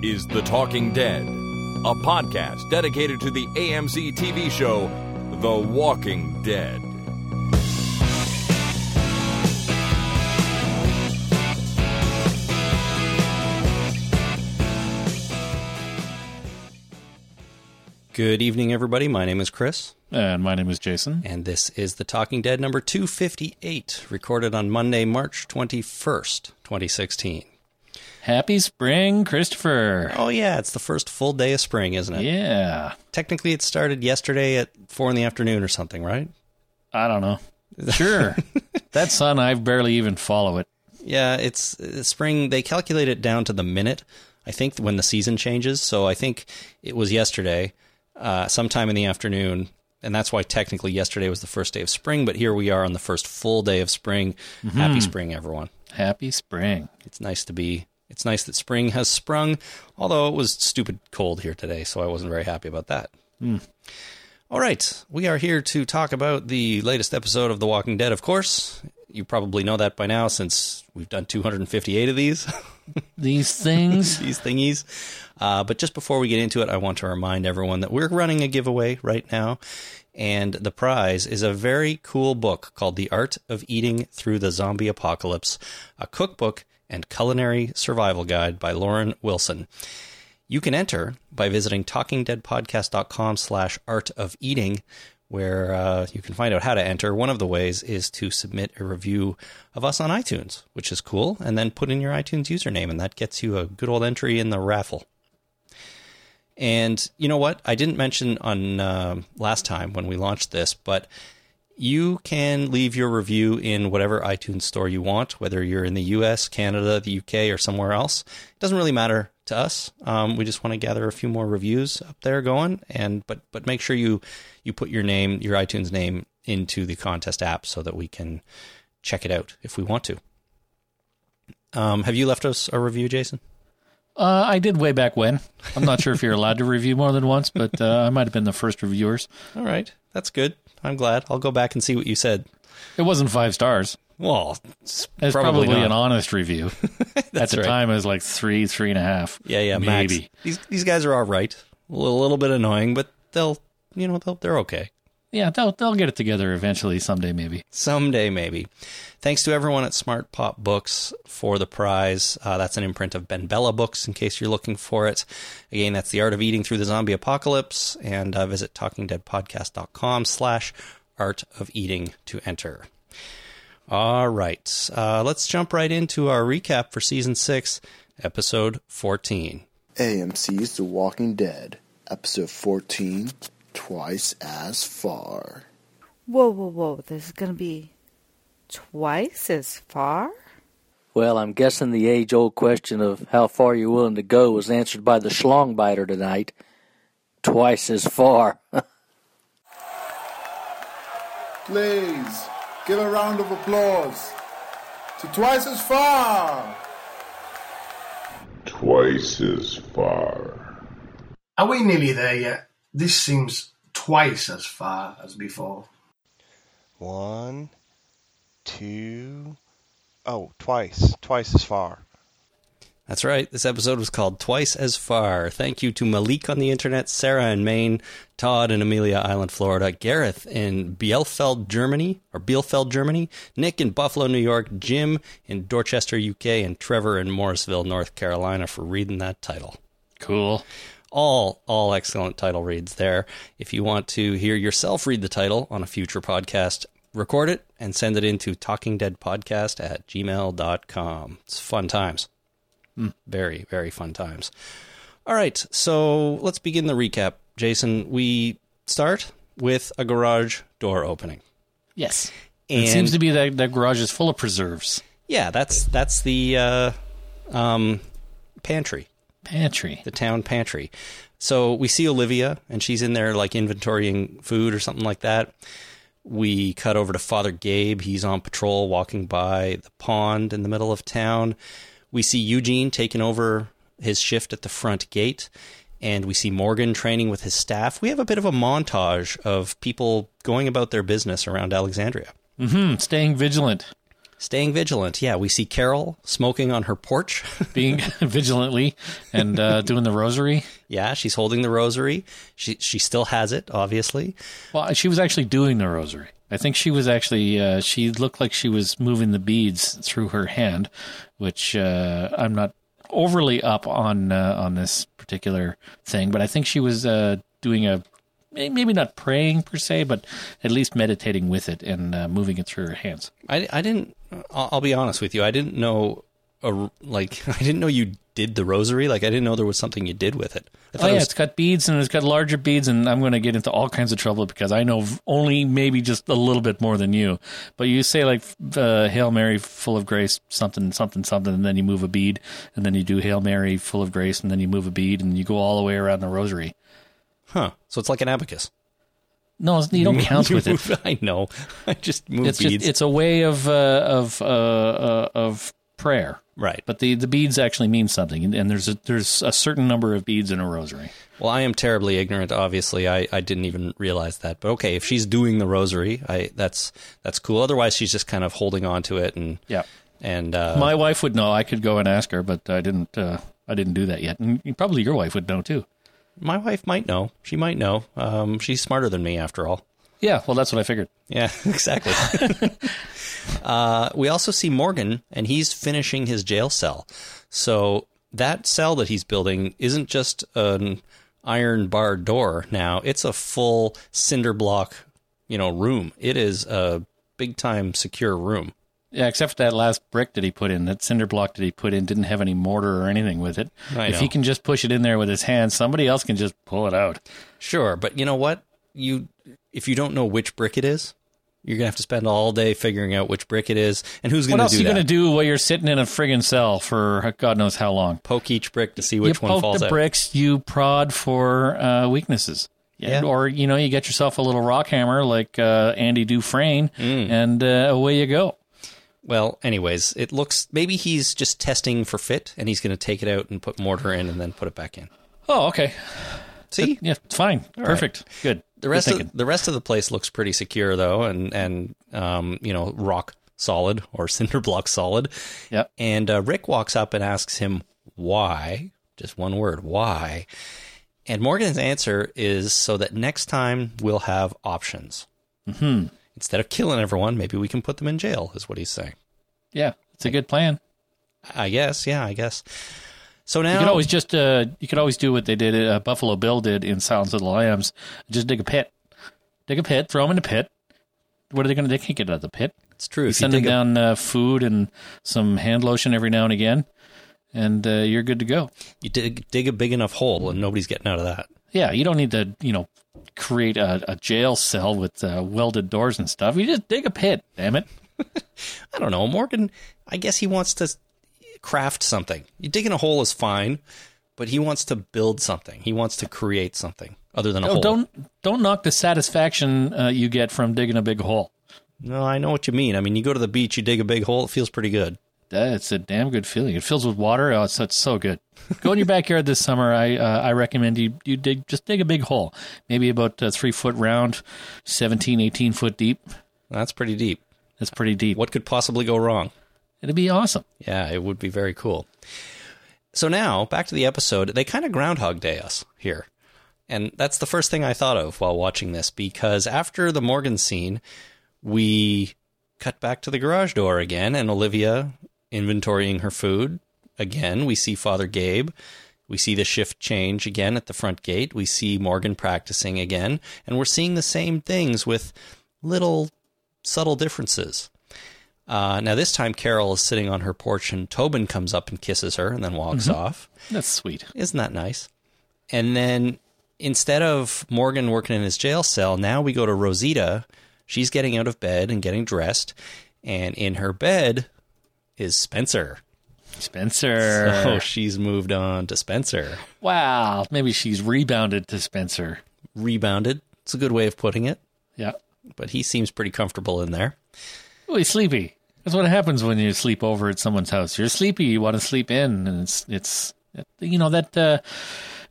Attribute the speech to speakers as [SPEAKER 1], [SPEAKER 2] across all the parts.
[SPEAKER 1] This is The Talking Dead, a podcast dedicated to the AMC TV show The Walking Dead.
[SPEAKER 2] Good evening, everybody. My name is Chris,
[SPEAKER 3] And my name is Jason.
[SPEAKER 2] and this is The Talking Dead number 258, recorded on Monday, March 21st, 2016.
[SPEAKER 3] Happy spring, Christopher.
[SPEAKER 2] Oh, yeah, it's the first full day of spring, isn't it?
[SPEAKER 3] Yeah.
[SPEAKER 2] Technically, it started yesterday at 4 in the afternoon or something, right?
[SPEAKER 3] I don't know. Sure. that sun, I barely even follow it.
[SPEAKER 2] Yeah, it's uh, spring. They calculate it down to the minute, I think, when the season changes. So I think it was yesterday, uh, sometime in the afternoon. And that's why technically yesterday was the first day of spring. But here we are on the first full day of spring. Happy spring, everyone.
[SPEAKER 3] Happy spring.
[SPEAKER 2] It's nice to be. It's nice that spring has sprung, although it was stupid cold here today, so I wasn't very happy about that. All right, we are here to talk about the latest episode of The Walking Dead, of course. You probably know that by now since we've done 258 of these,
[SPEAKER 3] These things.
[SPEAKER 2] these thingies. Uh, but just before we get into it, I want to remind everyone that we're running a giveaway right now. And the prize is a very cool book called The Art of Eating Through the Zombie Apocalypse, a cookbook and culinary survival guide by Lauren Wilson. You can enter by visiting talkingdeadpodcast.com slash art of eating, where uh, you can find out how to enter. One of the ways is to submit a review of us on iTunes, which is cool, and then put in your iTunes username, and that gets you a good old entry in the raffle. And you know what? I didn't mention on uh, last time when we launched this, but you can leave your review in whatever iTunes store you want, whether you're in the US, Canada, the UK, or somewhere else. It doesn't really matter to us. Um, we just want to gather a few more reviews up there going, and but but make sure you you put your name, your iTunes name, into the contest app so that we can check it out if we want to. Um, have you left us a review, Jason?
[SPEAKER 3] Uh, I did way back when. I'm not sure if you're allowed to review more than once, but uh, I might have been the first reviewers.
[SPEAKER 2] All right, that's good. I'm glad. I'll go back and see what you said.
[SPEAKER 3] It wasn't five stars.
[SPEAKER 2] Well, it's
[SPEAKER 3] It's probably,
[SPEAKER 2] not.
[SPEAKER 3] an honest review. At the
[SPEAKER 2] right.
[SPEAKER 3] time, it was like three, three and a half.
[SPEAKER 2] Yeah, yeah, max.
[SPEAKER 3] maybe.
[SPEAKER 2] These these guys are all right. A little, little bit annoying, but they'll, you know, they'll, they're okay.
[SPEAKER 3] Yeah, they'll they'll get it together eventually, someday maybe.
[SPEAKER 2] Someday, maybe. Thanks to everyone at Smart Pop Books for the prize. Uh, that's an imprint of BenBella books, in case you're looking for it. Again, that's The Art of Eating Through the Zombie Apocalypse, and uh, visit TalkingDeadPodcast.com slash Art of Eating to enter. All right, uh, let's jump right into our recap for Season 6, Episode 14.
[SPEAKER 4] AMC's The Walking Dead, Episode 14, Twice as Far.
[SPEAKER 5] Whoa, whoa, whoa. This is going to be twice as far?
[SPEAKER 6] Well, I'm guessing the age old question of how far you're willing to go was answered by the schlong biter tonight. Twice as far.
[SPEAKER 7] Please give a round of applause to Twice as Far.
[SPEAKER 8] twice as far.
[SPEAKER 9] Are we nearly there yet? This seems twice as far as before.
[SPEAKER 10] One, two, oh, twice, twice as far.
[SPEAKER 2] That's right. This episode was called Twice as Far. Thank you to Malik on the internet, Sarah in Maine, Todd in Amelia Island, Florida, Gareth in Bielefeld, Germany, or Bielefeld, Germany, Nick in Buffalo, New York, Jim in Dorchester, UK, and Trevor in Morrisville, North Carolina for reading that title.
[SPEAKER 3] Cool.
[SPEAKER 2] All all excellent title reads there. If you want to hear yourself read the title on a future podcast, record it and send it into talkingdeadpodcast at gmail.com. It's fun times. Very, very fun times. All right, so let's begin the recap. Jason, we start with a garage door opening.
[SPEAKER 3] Yes.
[SPEAKER 2] And
[SPEAKER 3] it seems to be that that garage is full of preserves.
[SPEAKER 2] yeah, that's that's the uh, um, pantry.
[SPEAKER 3] Pantry.
[SPEAKER 2] the town pantry. So we see Olivia, and she's in there like inventorying food or something like that. We cut over to Father Gabe. He's on patrol walking by the pond in the middle of town. We see Eugene taking over his shift at the front gate, and we see Morgan training with his staff. We have a bit of a montage of people going about their business around Alexandria.
[SPEAKER 3] hmm Staying vigilant.
[SPEAKER 2] Staying vigilant. Yeah, we see Carol smoking on her porch.
[SPEAKER 3] being vigilantly and uh, doing the rosary.
[SPEAKER 2] yeah, she's holding the rosary. She she still has it, obviously.
[SPEAKER 3] Well, she was actually doing the rosary. I think she was actually, uh, she looked like she was moving the beads through her hand, which uh, I'm not overly up on uh, on this particular thing, but I think she was uh, doing a maybe not praying per se, but at least meditating with it and uh, moving it through her hands.
[SPEAKER 2] I, I didn't. I'll, be honest with you. I didn't know. A, like I didn't know you did the rosary. Like I didn't know there was something you did with it. I
[SPEAKER 3] Oh yeah,
[SPEAKER 2] it was,
[SPEAKER 3] it's got beads and it's got larger beads, and I'm going to get into all kinds of trouble because I know only maybe just a little bit more than you. But you say like uh, Hail Mary, full of grace, something, something, something, and then you move a bead, and then you do Hail Mary, full of grace, and then you move a bead, and you go all the way around the rosary.
[SPEAKER 2] Huh? So it's like an abacus.
[SPEAKER 3] No, you don't count
[SPEAKER 2] You
[SPEAKER 3] with it.
[SPEAKER 2] I know. I just move
[SPEAKER 3] It's
[SPEAKER 2] beads.
[SPEAKER 3] just it's a way of uh, of uh, uh, of prayer.
[SPEAKER 2] right.
[SPEAKER 3] But the, the beads actually mean something, and, and there's a there's a certain number of beads in a rosary.
[SPEAKER 2] Well, I am terribly ignorant. Obviously, I, I didn't even realize that. But okay, if she's doing the rosary, I that's that's cool. Otherwise, she's just kind of holding on to it and
[SPEAKER 3] Yeah.
[SPEAKER 2] and uh,
[SPEAKER 3] My wife would know. I could go and ask her, but I didn't. Uh, I didn't do that yet. And probably your wife would know too.
[SPEAKER 2] My wife might know. She might know. Um, she's smarter than me, after all.
[SPEAKER 3] Yeah, well, that's what I figured.
[SPEAKER 2] Yeah, exactly. uh, we also see Morgan, and he's finishing his jail cell. So that cell that he's building isn't just an iron bar door now, it's a full cinder block, you know, room. It is a big time secure room.
[SPEAKER 3] Yeah, except for that last brick that he put in, that cinder block that he put in didn't have any mortar or anything with it. If he can just push it in there with his hands, somebody else can just pull it out.
[SPEAKER 2] Sure, but you know what? You if you don't know which brick it is, you're gonna have to spend all day figuring out which brick it is and who's gonna.
[SPEAKER 3] What else
[SPEAKER 2] do
[SPEAKER 3] are you
[SPEAKER 2] that.
[SPEAKER 3] going to do while you're sitting in a friggin' cell for God knows how long?
[SPEAKER 2] Poke each brick to see which
[SPEAKER 3] you
[SPEAKER 2] one
[SPEAKER 3] poke
[SPEAKER 2] falls
[SPEAKER 3] the
[SPEAKER 2] out.
[SPEAKER 3] bricks, you prod for uh, weaknesses.
[SPEAKER 2] Yeah.
[SPEAKER 3] Or, you know, you get yourself a little rock hammer like uh, Andy Dufresne,
[SPEAKER 2] Mm.
[SPEAKER 3] and uh, away you go.
[SPEAKER 2] Well, anyways, it looks maybe he's just testing for fit and he's going to take it out and put mortar in and then put it back in.
[SPEAKER 3] Oh, okay.
[SPEAKER 2] See?
[SPEAKER 3] Yeah, fine.
[SPEAKER 2] All
[SPEAKER 3] Perfect. Good.
[SPEAKER 2] The rest
[SPEAKER 3] Good
[SPEAKER 2] of the rest of the place looks pretty secure though and and um, you know, rock solid or cinder block solid.
[SPEAKER 3] Yep.
[SPEAKER 2] And uh, Rick walks up and asks him why, just one word, why. And Morgan's answer is so that next time we'll have options.
[SPEAKER 3] hmm
[SPEAKER 2] Instead of killing everyone, maybe we can put them in jail, is what he's saying.
[SPEAKER 3] Yeah, it's a good plan.
[SPEAKER 2] I guess, yeah, I guess. So now
[SPEAKER 3] You could always just uh, you could always do what they did. Uh, Buffalo Bill did in Silence of the Lambs. Just dig a pit, dig a pit, throw them in the pit. What are they going to? They can't get out of the pit.
[SPEAKER 2] It's true.
[SPEAKER 3] You send them
[SPEAKER 2] dig a-
[SPEAKER 3] down uh, food and some hand lotion every now and again, and uh, you're good to go.
[SPEAKER 2] You dig, dig a big enough hole and nobody's getting out of that.
[SPEAKER 3] Yeah, you don't need to you know create a, a jail cell with uh, welded doors and stuff. You just dig a pit. Damn it.
[SPEAKER 2] I don't know. Morgan, I guess he wants to craft something. You digging a hole is fine, but he wants to build something. He wants to create something other than a
[SPEAKER 3] Oh,
[SPEAKER 2] hole.
[SPEAKER 3] don't don't knock the satisfaction uh, you get from digging a big hole.
[SPEAKER 2] No, I know what you mean. I mean, you go to the beach, you dig a big hole, it feels pretty good.
[SPEAKER 3] That's a damn good feeling. It fills with water. Oh, it's, it's so good. Go in your backyard this summer. I uh, I recommend you you dig just dig a big hole, maybe about uh, three foot round, 17, 18 foot deep.
[SPEAKER 2] That's pretty deep.
[SPEAKER 3] That's pretty deep.
[SPEAKER 2] What could possibly go wrong?
[SPEAKER 3] It'd be awesome.
[SPEAKER 2] Yeah, it would be very cool. So now, back to the episode. They kind of Groundhog Day us here. And that's the first thing I thought of while watching this because after the Morgan scene, we cut back to the garage door again and Olivia inventorying her food. Again, we see Father Gabe. We see the shift change again at the front gate. We see Morgan practicing again. And we're seeing the same things with little subtle differences. Uh, now, this time, Carol is sitting on her porch, and Tobin comes up and kisses her and then walks
[SPEAKER 3] Mhm.
[SPEAKER 2] off.
[SPEAKER 3] That's sweet.
[SPEAKER 2] Isn't that nice? And then instead of Morgan working in his jail cell, now we go to Rosita. She's getting out of bed and getting dressed. And in her bed is Spencer.
[SPEAKER 3] Spencer.
[SPEAKER 2] So she's moved on to Spencer.
[SPEAKER 3] Wow. Maybe she's rebounded to Spencer.
[SPEAKER 2] Rebounded. It's a good way of putting it.
[SPEAKER 3] Yeah.
[SPEAKER 2] But he seems pretty comfortable in there.
[SPEAKER 3] Oh, he's sleepy. That's what happens when you sleep over at someone's house. You're sleepy. You want to sleep in, and it's it's you know that uh,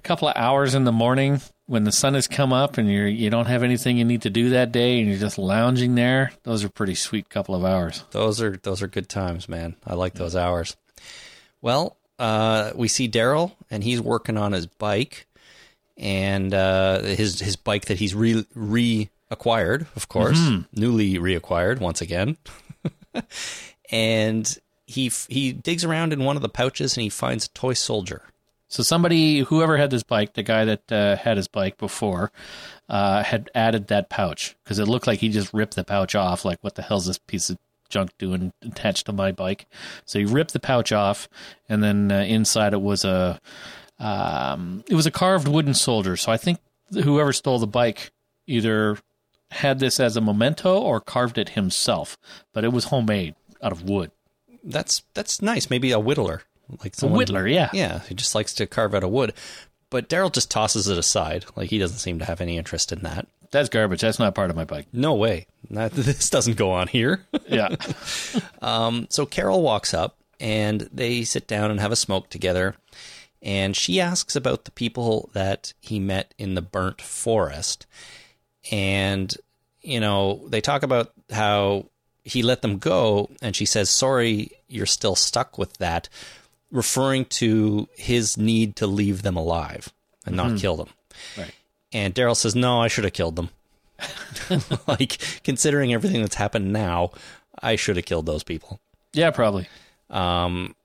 [SPEAKER 3] couple of hours in the morning when the sun has come up and you're you don't have anything you need to do that day and you're just lounging there, those are pretty sweet couple of hours.
[SPEAKER 2] Those are those are good times, man. I like those hours. Well, uh, we see Daryl, and he's working on his bike, and uh, his his bike that he's re reacquired, of course, newly reacquired once again. and he f- he digs around in one of the pouches, and he finds a toy soldier.
[SPEAKER 3] So somebody, whoever had this bike, the guy that uh, had his bike before, uh, had added that pouch because it looked like he just ripped the pouch off. Like, what the hell's this piece of junk doing attached to my bike? So he ripped the pouch off, and then uh, inside it was a, um, it was a carved wooden soldier. So I think whoever stole the bike either had this as a memento or carved it himself, but it was homemade out of wood.
[SPEAKER 2] That's that's nice. Maybe a whittler, like
[SPEAKER 3] A whittler, yeah.
[SPEAKER 2] yeah. He just likes to carve out of wood. But Daryl just tosses it aside. Like he doesn't seem to have any interest in that.
[SPEAKER 3] That's garbage. That's not part of my bike.
[SPEAKER 2] No way. That, this doesn't go on here.
[SPEAKER 3] Yeah.
[SPEAKER 2] Um, so Carol walks up and they sit down and have a smoke together. And she asks about the people that he met in the burnt forest. And, you know, they talk about how he let them go. And she says, Sorry, you're still stuck with that, referring to his need to leave them alive and not kill them.
[SPEAKER 3] Right.
[SPEAKER 2] And Daryl says, No, I should have killed them. like, considering everything that's happened now, I should have killed those people.
[SPEAKER 3] Yeah, probably.
[SPEAKER 2] Um,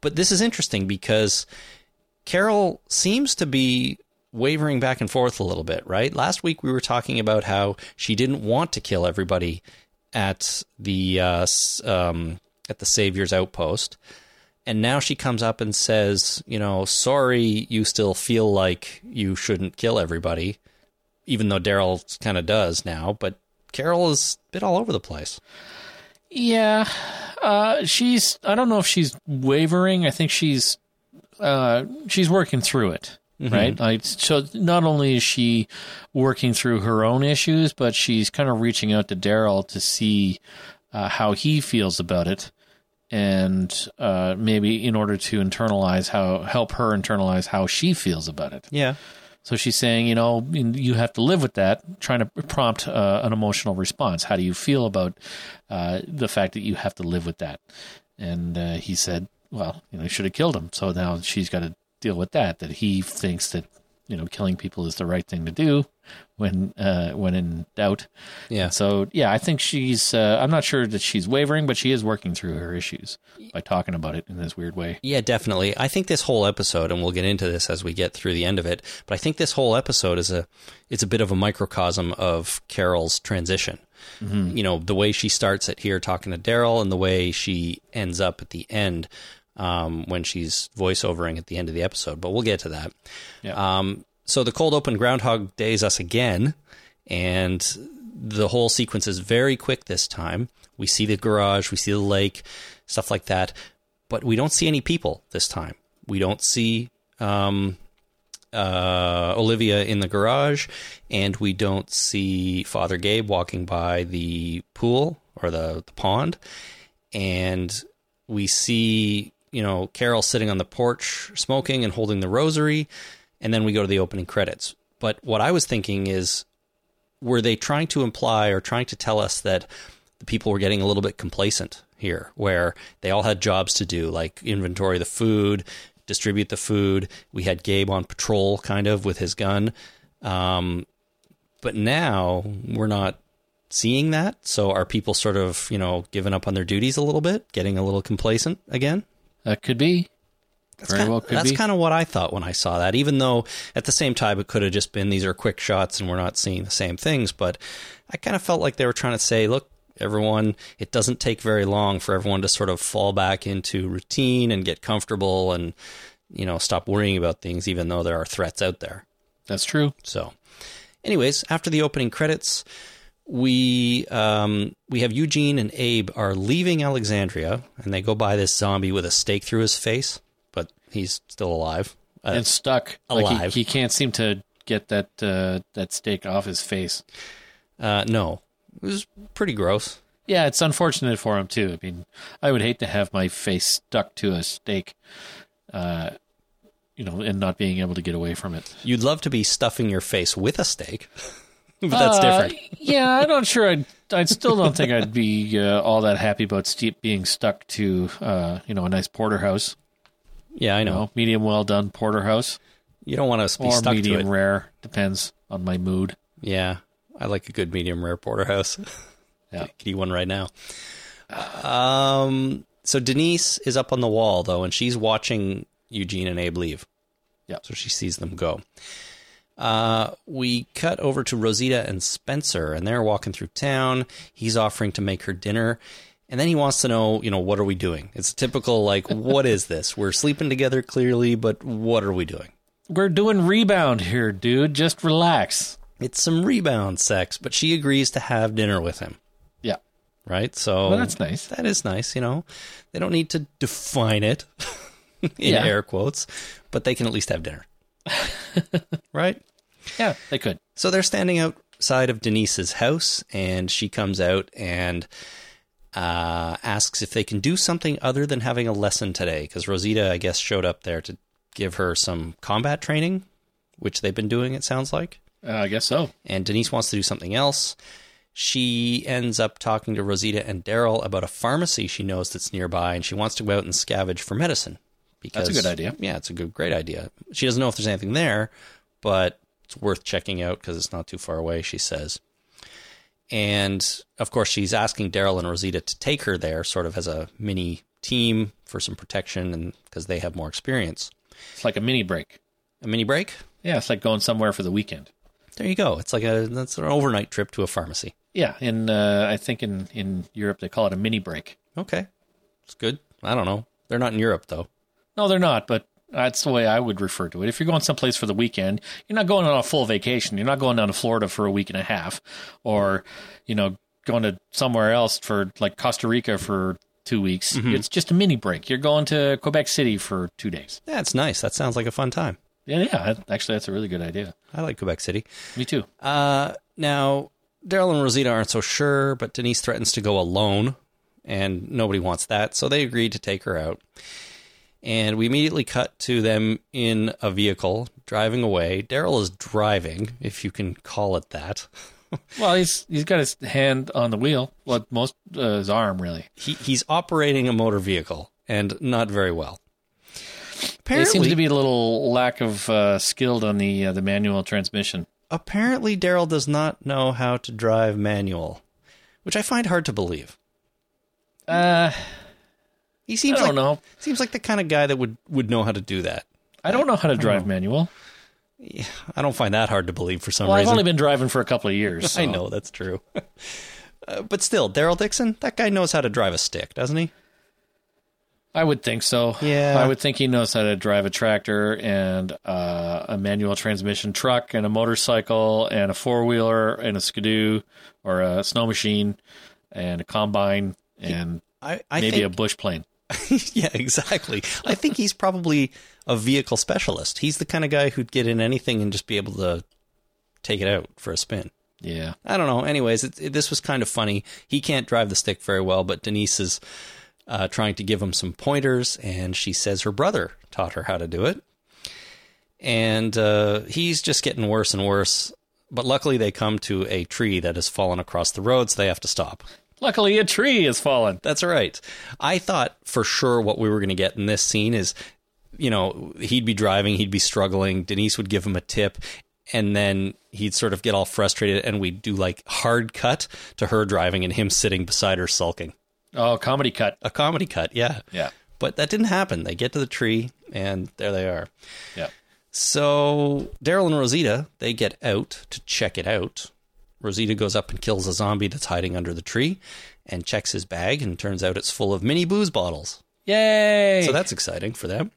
[SPEAKER 2] but this is interesting because Carol seems to be wavering back and forth a little bit, right? Last week we were talking about how she didn't want to kill everybody at the uh, um, at the Savior's outpost, and now she comes up and says, you know, sorry, you still feel like you shouldn't kill everybody, even though Daryl kind of does now. But Carol is a bit all over the place.
[SPEAKER 3] Yeah, uh, she's. I don't know if she's wavering. I think she's. Uh, she's working through it, right? Like, so not only is she working through her own issues, but she's kind of reaching out to Daryl to see uh, how he feels about it, and uh, maybe in order to internalize how help her internalize how she feels about it.
[SPEAKER 2] Yeah.
[SPEAKER 3] So she's saying, you know, you have to live with that, trying to prompt uh, an emotional response. How do you feel about uh, the fact that you have to live with that? And uh, he said, well, you know, he should have killed him. So now she's got to deal with that, that he thinks that, you know, killing people is the right thing to do when uh, when in doubt.
[SPEAKER 2] Yeah.
[SPEAKER 3] So, yeah, I think she's, uh, I'm not sure that she's wavering, but she is working through her issues by talking about it in this weird way.
[SPEAKER 2] Yeah, definitely. I think this whole episode, and we'll get into this as we get through the end of it, but I think this whole episode is a it's a bit of a microcosm of Carol's transition. You know, the way she starts it here talking to Daryl, and the way she ends up at the end um, when she's voiceovering at the end of the episode. But we'll get to that.
[SPEAKER 3] Yeah.
[SPEAKER 2] Um, so the cold open Groundhog Days us again, and the whole sequence is very quick this time. We see the garage, we see the lake, stuff like that, but we don't see any people this time. We don't see um, uh, Olivia in the garage, and we don't see Father Gabe walking by the pool or the, the pond, and we see you know Carol sitting on the porch smoking and holding the rosary, and then we go to the opening credits. But what I was thinking is, were they trying to imply or trying to tell us that the people were getting a little bit complacent here, where they all had jobs to do, like inventory the food, distribute the food. We had Gabe on patrol, kind of with his gun. Um, but now we're not seeing that. So are people sort of, you know, giving up on their duties a little bit, getting a little complacent again?
[SPEAKER 3] That could be. Very
[SPEAKER 2] kind,
[SPEAKER 3] well could
[SPEAKER 2] that's
[SPEAKER 3] be.
[SPEAKER 2] kind of what I thought when I saw that. Even though at the same time it could have just been these are quick shots and we're not seeing the same things, but I kind of felt like they were trying to say, look, everyone, it doesn't take very long for everyone to sort of fall back into routine and get comfortable and you know stop worrying about things, even though there are threats out there.
[SPEAKER 3] That's true.
[SPEAKER 2] So, anyways, after the opening credits, we um, we have Eugene and Abe are leaving Alexandria, and they go by this zombie with a stake through his face, but he's still alive. Uh,
[SPEAKER 3] and stuck. Like he-
[SPEAKER 2] alive.
[SPEAKER 3] he, can't seem to get that uh, that stake off his face.
[SPEAKER 2] uh, no, it was pretty gross.
[SPEAKER 3] Yeah, it's unfortunate for him too. I mean, I would hate to have my face stuck to a stake. Uh, you know, and not being able to get away from it.
[SPEAKER 2] You'd love to be stuffing your face with a steak, but that's
[SPEAKER 3] Uh,
[SPEAKER 2] different.
[SPEAKER 3] yeah, I'm not sure. I'd, I still don't think I'd be uh, all that happy about steep being stuck to, uh, you know, a nice porterhouse.
[SPEAKER 2] Yeah, I
[SPEAKER 3] You
[SPEAKER 2] know.
[SPEAKER 3] know, medium well done porterhouse
[SPEAKER 2] You don't want to be
[SPEAKER 3] or
[SPEAKER 2] stuck to
[SPEAKER 3] medium rare. Depends on my mood.
[SPEAKER 2] Yeah, I like a good medium rare porterhouse.
[SPEAKER 3] Yeah.
[SPEAKER 2] Could eat one right now. Um, so Denise is up on the wall though, and she's watching Eugene and Abe leave.
[SPEAKER 3] Yeah.
[SPEAKER 2] So she sees them go. Uh, we cut over to Rosita and Spencer, and they're walking through town. He's offering to make her dinner. And then he wants to know, you know, what are we doing? It's a typical, like, what is this? We're sleeping together clearly, but what are we doing?
[SPEAKER 3] We're doing rebound here, dude. Just relax.
[SPEAKER 2] It's some rebound sex, but she agrees to have dinner with him.
[SPEAKER 3] Yeah.
[SPEAKER 2] right? So
[SPEAKER 3] Well, that's nice.
[SPEAKER 2] That is nice. You know, they don't need to define it in
[SPEAKER 3] Yeah.
[SPEAKER 2] air quotes, but they can at least have dinner, right?
[SPEAKER 3] Yeah, they could.
[SPEAKER 2] So they're standing outside of Denise's house, and she comes out and uh, asks if they can do something other than having a lesson today. Because Rosita, I guess, showed up there to give her some combat training, which they've been doing. It sounds like.
[SPEAKER 3] Uh, I guess so.
[SPEAKER 2] And Denise wants to do something else. She ends up talking to Rosita and Daryl about a pharmacy she knows that's nearby, and she wants to go out and scavenge for medicine. Because,
[SPEAKER 3] That's a good idea.
[SPEAKER 2] Yeah, it's a good, great idea. She doesn't know if there's anything there, but it's worth checking out because it's not too far away. She says, and of course, she's asking Daryl and Rosita to take her there, sort of as a mini team for some protection, and because they have more experience.
[SPEAKER 3] It's like a mini break.
[SPEAKER 2] A mini break.
[SPEAKER 3] Yeah, it's like going somewhere for the weekend.
[SPEAKER 2] There you go. It's like a that's an overnight trip to a pharmacy.
[SPEAKER 3] Yeah, and uh, I think in in Europe they call it a mini break.
[SPEAKER 2] Okay, it's good. I don't know. They're not in Europe though.
[SPEAKER 3] No, they're not, but that's the way I would refer to it. If you're going someplace for the weekend, you're not going on a full vacation. You're not going down to Florida for a week and a half, or you know, going to somewhere else for like Costa Rica for two weeks.
[SPEAKER 2] Mhm.
[SPEAKER 3] It's just a mini break. You're going to Quebec City for two days.
[SPEAKER 2] It's nice. That sounds like a fun time.
[SPEAKER 3] Yeah, yeah. Actually, that's a really good idea.
[SPEAKER 2] I like Quebec City.
[SPEAKER 3] Me too.
[SPEAKER 2] Uh, now Daryl and Rosita aren't so sure, but Denise threatens to go alone, and nobody wants that, so they agreed to take her out. And we immediately cut to them in a vehicle driving away. Daryl is driving, if you can call it that.
[SPEAKER 3] Well, he's he's got his hand on the wheel. Well, most uh, his arm really.
[SPEAKER 2] He he's operating a motor vehicle, and not very well.
[SPEAKER 3] There seems to be a little lack of uh, skilled on the uh, the manual transmission.
[SPEAKER 2] apparently Daryl does not know how to drive manual, which I find hard to believe.
[SPEAKER 3] Uh,
[SPEAKER 2] he seems
[SPEAKER 3] I don't
[SPEAKER 2] like
[SPEAKER 3] know.
[SPEAKER 2] seems like the kind of guy that would would know how to do that.
[SPEAKER 3] I don't know how to drive manual.
[SPEAKER 2] Yeah, I don't find that hard to believe for some
[SPEAKER 3] Well, I've only been driving for a couple of years.
[SPEAKER 2] I know that's true. Uh, but still, Daryl Dixon, that guy knows how to drive a stick, doesn't he?
[SPEAKER 3] I would think so.
[SPEAKER 2] Yeah.
[SPEAKER 3] I would think he knows how to drive a tractor and uh, a manual transmission truck and a motorcycle and a four wheeler and a skidoo or a snow machine and a combine and
[SPEAKER 2] I, I
[SPEAKER 3] maybe a bush plane.
[SPEAKER 2] yeah, exactly. I think he's probably a vehicle specialist. He's the kind of guy who'd get in anything and just be able to take it out for a spin.
[SPEAKER 3] Yeah.
[SPEAKER 2] I don't know. Anyways, it, it, this was kind of funny. He can't drive the stick very well, but Denise is uh, trying to give him some pointers, and she says her brother taught her how to do it. And uh, he's just getting worse and worse. But luckily, they come to a tree that has fallen across the road, so they have to stop.
[SPEAKER 3] Luckily, a tree has fallen.
[SPEAKER 2] That's right. I thought for sure what we were going to get in this scene is, you know, he'd be driving, he'd be struggling. Denise would give him a tip, and then he'd sort of get all frustrated, and we'd do like hard cut to her driving and him sitting beside her sulking.
[SPEAKER 3] Oh, comedy cut.
[SPEAKER 2] A comedy cut, yeah.
[SPEAKER 3] Yeah.
[SPEAKER 2] But that didn't happen. They get to the tree, and there they are.
[SPEAKER 3] Yeah.
[SPEAKER 2] So Daryl and Rosita they get out to check it out. Rosita goes up and kills a zombie that's hiding under the tree, and checks his bag, and turns out it's full of mini booze bottles.
[SPEAKER 3] Yay!
[SPEAKER 2] So that's exciting for them.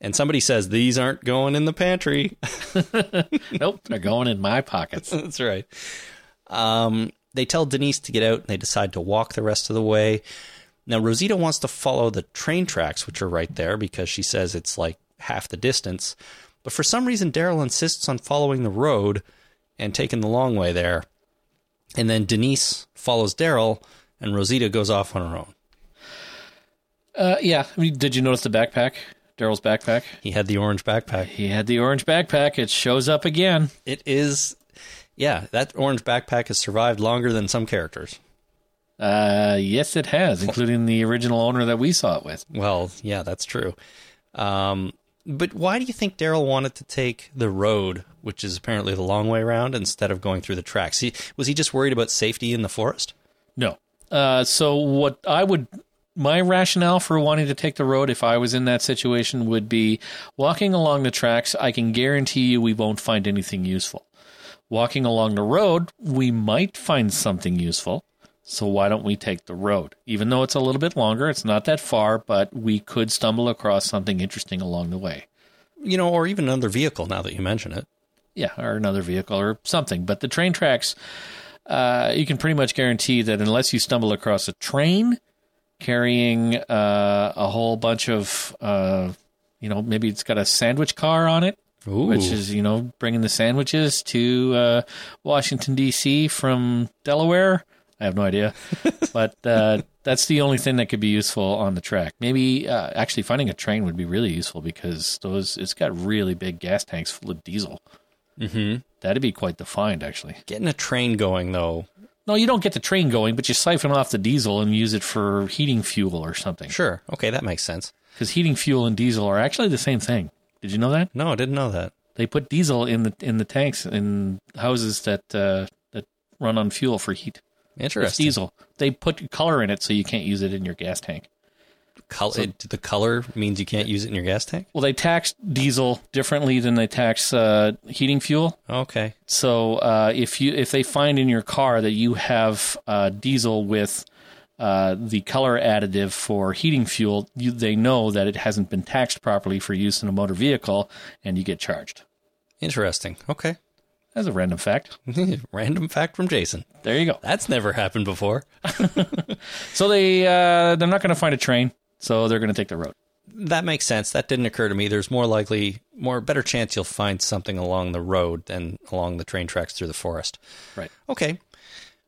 [SPEAKER 2] And somebody says these aren't going in the pantry.
[SPEAKER 3] nope, they're going in my pockets.
[SPEAKER 2] that's right. Um, they tell Denise to get out, and they decide to walk the rest of the way. Now Rosita wants to follow the train tracks, which are right there, because she says it's like half the distance. But for some reason, Daryl insists on following the road and taking the long way there. And then Denise follows Daryl, and Rosita goes off on her own.
[SPEAKER 3] Uh, yeah. I mean, did you notice the backpack Daryl's backpack.
[SPEAKER 2] He had the orange backpack.
[SPEAKER 3] He had the orange backpack. It shows up again.
[SPEAKER 2] It is, yeah, that orange backpack has survived longer than some characters.
[SPEAKER 3] Uh, yes, it has, including the original owner that we saw it with.
[SPEAKER 2] Well, yeah, that's true. Um, but why do you think Daryl wanted to take the road, which is apparently the long way around, instead of going through the tracks? He, was he just worried about safety in the forest?
[SPEAKER 3] No. Uh, so what I would my rationale for wanting to take the road if I was in that situation would be walking along the tracks, I can guarantee you we won't find anything useful. Walking along the road, we might find something useful. So why don't we take the road? Even though it's a little bit longer, it's not that far, but we could stumble across something interesting along the way.
[SPEAKER 2] You know, or even another vehicle now that you mention it.
[SPEAKER 3] Yeah, or another vehicle or something. But the train tracks, uh, you can pretty much guarantee that unless you stumble across a train carrying uh, a whole bunch of, uh, you know, maybe it's got a sandwich car on it,
[SPEAKER 2] Ooh.
[SPEAKER 3] which is, you know, bringing the sandwiches to uh, Washington, D.C. from Delaware. I have no idea. but uh, that's the only thing that could be useful on the track. Maybe uh, actually finding a train would be really useful because those it's got really big gas tanks full of diesel.
[SPEAKER 2] Mm-hmm.
[SPEAKER 3] That'd be quite the find, actually.
[SPEAKER 2] Getting a train going, though.
[SPEAKER 3] No, you don't get the train going, but you siphon off the diesel and use it for heating fuel or something.
[SPEAKER 2] Sure. Okay, that makes sense.
[SPEAKER 3] Because heating fuel and diesel are actually the same thing. Did you know that?
[SPEAKER 2] No, I didn't know that.
[SPEAKER 3] They put diesel in the in the tanks in houses that uh, that run on fuel for heat. It's
[SPEAKER 2] Interesting.
[SPEAKER 3] diesel. They put color in it so you can't use it in your gas tank.
[SPEAKER 2] Col-
[SPEAKER 3] So-
[SPEAKER 2] it- the color means you can't use it in your gas tank?
[SPEAKER 3] Well, they tax diesel differently than they tax uh, heating fuel.
[SPEAKER 2] Okay.
[SPEAKER 3] So uh, if you if they find in your car that you have uh, diesel with uh, the color additive for heating fuel, you, they know that it hasn't been taxed properly for use in a motor vehicle, and you get charged.
[SPEAKER 2] Interesting. Okay.
[SPEAKER 3] That's a random fact.
[SPEAKER 2] Random fact from Jason.
[SPEAKER 3] There you go.
[SPEAKER 2] That's never happened before.
[SPEAKER 3] So they uh, they're not going to find a train, so they're going to take the road.
[SPEAKER 2] That makes sense. That didn't occur to me. There's more likely, more better chance you'll find something along the road than along the train tracks through the forest.
[SPEAKER 3] Right.
[SPEAKER 2] Okay.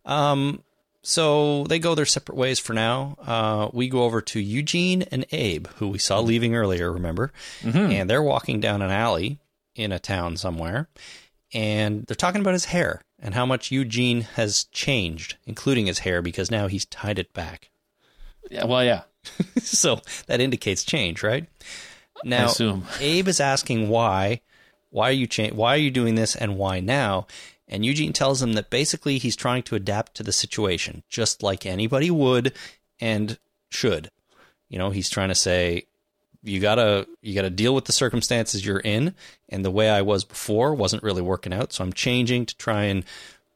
[SPEAKER 2] Um. So they go their separate ways for now. Uh, we go over to Eugene and Abe, who we saw leaving earlier. Remember? And they're walking down an alley in a town somewhere, and they're talking about his hair and how much Eugene has changed, including his hair, because now he's tied it back.
[SPEAKER 3] Yeah, well, yeah.
[SPEAKER 2] so that indicates change, right? Now,
[SPEAKER 3] assume.
[SPEAKER 2] Abe is asking why, why are you cha- why are you doing this, and why now? And Eugene tells him that basically he's trying to adapt to the situation, just like anybody would and should. You know, he's trying to say you gotta you gotta deal with the circumstances you're in, and the way I was before wasn't really working out, so I'm changing to try and